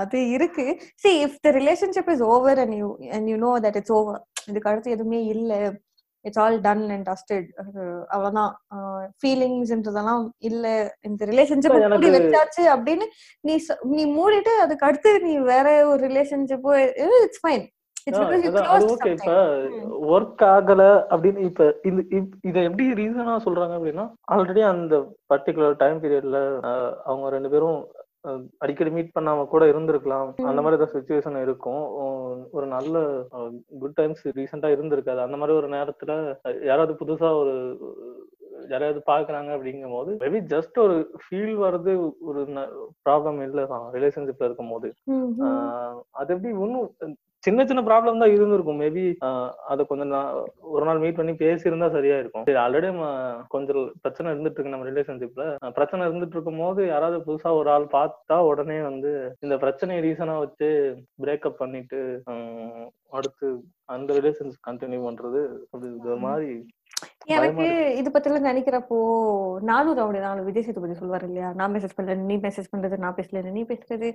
அது இருக்கு. See if the relationship is over and you and you know that it's over இதுக்கு அடுத்து எதுவுமே இல்ல. It's all done and dusted அவ்வளவுதான். ஃபீலிங்ஸ்ன்றதெல்லாம் இல்ல. இந்த ரிலேஷன்ஷிப் மூடி வச்சாச்சு அப்படின்னு நீ நீ மூடிட்டு அதுக்கு அடுத்து நீ வேற ஒரு ரிலேஷன்ஷிப் இட்ஸ் ஃபைன் ஒர்க் ஆகல அப்படின்னு இப்ப இது இத எப்படி ரீசனா சொல்றாங்க அப்படின்னா ஆல்ரெடி அந்த பர்டிகுலர் டைம் பீரியட்ல அவங்க ரெண்டு பேரும் அடிக்கடி மீட் பண்ணாம கூட இருந்திருக்கலாம். அந்த மாதிரி ஏதாவது சுச்சுவேஷன் இருக்கும். ஒரு நல்ல குட் டைம்ஸ் ரீசெண்டா இருந்திருக்காது. அந்த மாதிரி ஒரு நேரத்துல யாராவது புதுசா ஒரு யாராவது பாக்குறாங்க அப்படிங்கும் போது மேபி ஜஸ்ட் ஒரு ஃபீல் வர்றது ஒரு ப்ராப்ளம் இல்ல தான் ரிலேஷன்ஷிப்ல இருக்கும் போது அது எப்படி இன்னும் சின்ன சின்ன ப்ராப்ளம் தான் இருந்திருக்கும். மேபி அதை கொஞ்சம் ஒரு நாள் மீட் பண்ணி பேசியிருந்தா சரியா இருக்கும் சரி ஆல்ரெடி கொஞ்சம் பிரச்சனை இருந்துட்டு இருக்கு நம்ம ரிலேஷன்ஷிப்ல பிரச்சனை இருந்துட்டு இருக்கும் போது யாராவது புதுசா ஒரு ஆள் பார்த்தா உடனே வந்து இந்த பிரச்சனையை ரீசனா வச்சு பிரேக்கப் பண்ணிட்டு அடுத்து அந்த ரிலேஷன்ஷிப் கண்டினியூ பண்றது இது ஒரு மாதிரி எனக்கு இது பத்தில நினைக்கிறப்போ நானும் ரவுடி நான் விஜய் சேதுபதி சொல்லுவாரு இல்லையா? நான் மெசேஜ் பண்றேன் நீ மெசேஜ் பண்றது நான் பேசல நீ பேசுறது.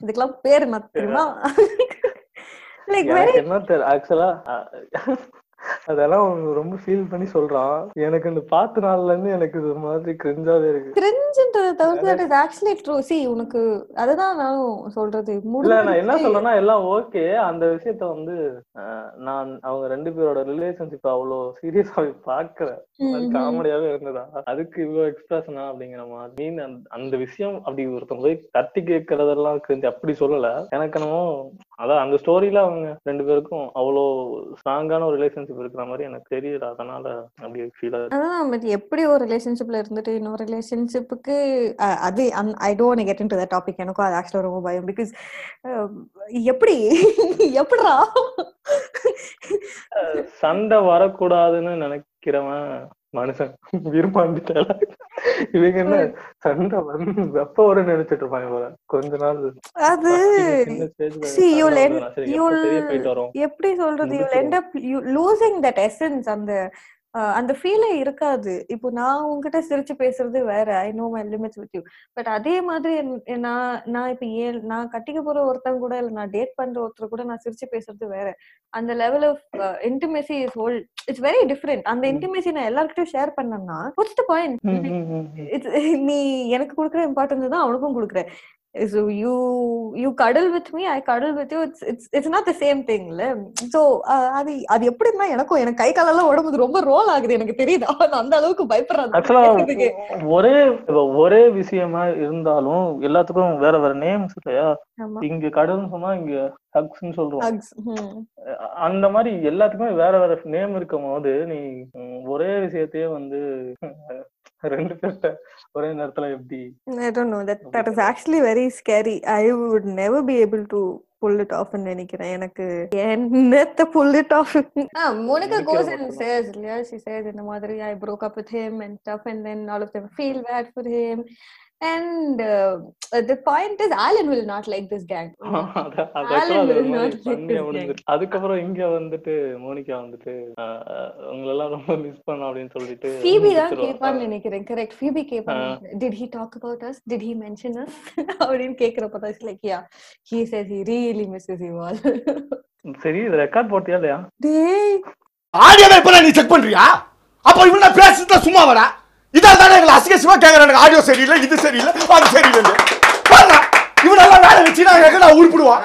இதுக்கெல்லாம் பேர் தெரியுமா? லைக் வெரி எனக்கு என்ன தெரியல ஆக்சுவலா அதெல்லாம் ரொம்ப ஃபீல் பண்ணி சொல்றான். எனக்கு இந்த பார்த்த நாள்ல இருந்து எனக்கு இது மாதிரி கிரிஞ்சாவே இருக்கு. கிரிஞ்சுன்றத தவிர்த்து that is actually true C உனக்கு அதுதான் நானும் சொல்றது. இல்ல நான் என்ன. சொல்றேன்னா எல்லாம் ஓகே அந்த விஷயத்த வந்து நான் அவங்க ரெண்டு பேரோட ரிலேஷன்ஷிப் அவ்வளவு சீரியஸாவே ம். காமெடியாவே இருந்ததா? அதுக்கு இவ்வளவு எக்ஸ்பிரஷனா அப்படிங்கிற மாதிரி. மீன் அந்த- விஷயம் அப்படி ஒருத்தவங்க போய் தட்டி கேட்கறதெல்லாம் கிரிஞ்சு அப்படி சொல்லல. எனக்கு என்னமோ அதான் அந்த ஸ்டோரியில அவங்க ரெண்டு பேருக்கும் அவ்வளோ ஸ்ட்ராங்கான ஒரு ரிலேஷன்ஷிப் இருக்கிற மாதிரி எனக்கு தெரியல அதனால அப்படி ஃபீல் ஆகுது அதான் பட் எப்படி ஒரு ரிலேஷன்ஷிப்ல இருந்துட்டு இன்னொரு ரிலேஷன்ஷிப்புக்கு அது I don't get into topic எனக்கும் அது ஆக்சுவலா ரொம்ப பயம். பிகாஸ் எப்படி? எப்படிடா? சண்டை வரக்கூடாதுன்னு நினைக்கிறவன் மனுஷன் விரும்பாண்டிட்டால இவங்க என்ன சண்டை வந்து எப்ப வரும்னு நினைச்சிட்டு இருப்பாங்க போல. கொஞ்ச நாள் அது எப்படி சொல்றது? யூ losing that essence அந்த அந்த ஃபீலே இருக்காது. இப்போ நான் உங்ககிட்ட சிரிச்சு பேசுறது வேற. I know my limits with you but அதே மாதிரி நான் நான் இப்ப ஏன் நான் கட்டிக்க போற ஒருத்தன் கூட இல்ல நான் டேட் பண்ற ஒருத்தர் கூட நான் சிரிச்சு பேசுறது வேற. அந்த level of intimacy is whole it's very different அந்த இன்டிமேசி நான் எல்லார்கிட்டயும் ஷேர் பண்ணேன்னா வாட்ஸ் த பாயிண்ட். It's- நீ எனக்கு கொடுக்குற இம்பார்ட்டன்ஸ் தான் அவனுக்கும் கொடுக்குற. So you you cuddle with me i cuddle with you. It's it's it's not the same thing ல so அது அது எப்படின்னா எனக்கும் எனக்கு கை காலெல்லாம் உடம்பு ரொம்ப ரோல் ஆகுது எனக்கு தெரியுதா. நான் அந்த அளவுக்கு பயப்படுறேன். ஒரே ஒரே விஷயமா இருந்தாலும் எல்லாத்துக்கும் வேற வேற நேம்ஸ் இல்லையா? இங்க கடல்னு சொன்னா இங்க ஹக்ஸ்ன்னு சொல்றோம். Hugs. அந்த மாதிரி எல்லாத்துக்குமே வேற வேற நேம் இருக்கும் போது நீ ஒரே விஷயத்தையே வந்து ரெண்டு பேர்ட்ட ஒரே நேரத்துல எப்படி I don't know that that is actually very scary. I would never be able to pull it off ன்னு நினைக்கிறேன் எனக்கு என்னத்த pull it off ah Monica முடிக்கிற goes and மட்டும் says yeah she says இந்த மாதிரி I broke up with him and stuff and then all of them feel bad for him and uh, the point is Alan will not like this gang. அதுக்கப்புறம் இங்க வந்துட்டு Monica வந்துட்டு ஆஹ், உங்களெல்லாம் ரொம்ப miss பண்ண அப்படின்னு சொல்லிட்டு Phoebe தான். கேட்பான்னு நினைக்கிறேன். கரெக்ட் ஆஹ், நினைக்கிறேன். Did he talk about us? Did he mention us? அப்படின்னு கேக்குறப்ப தான் like yeah he says he really misses you all. சரி இது ரெக்கார்ட் போட்டியா இல்லையா? டேய். ஆடியோவை இப்ப நீ செக் பண்றியா? அப்ப இவன பேசுறத சும்மா வரா. இதால் தானே எங்களை அசிங்கசிவா கேட்கறாங்க ஆடியோ சரியில்லை இது சரியில்லை அது சரியில்லை பாருங்க இவனெல்லாம் வேலை வச்சுனா கேட்க நான் உருப்பிடுவான்.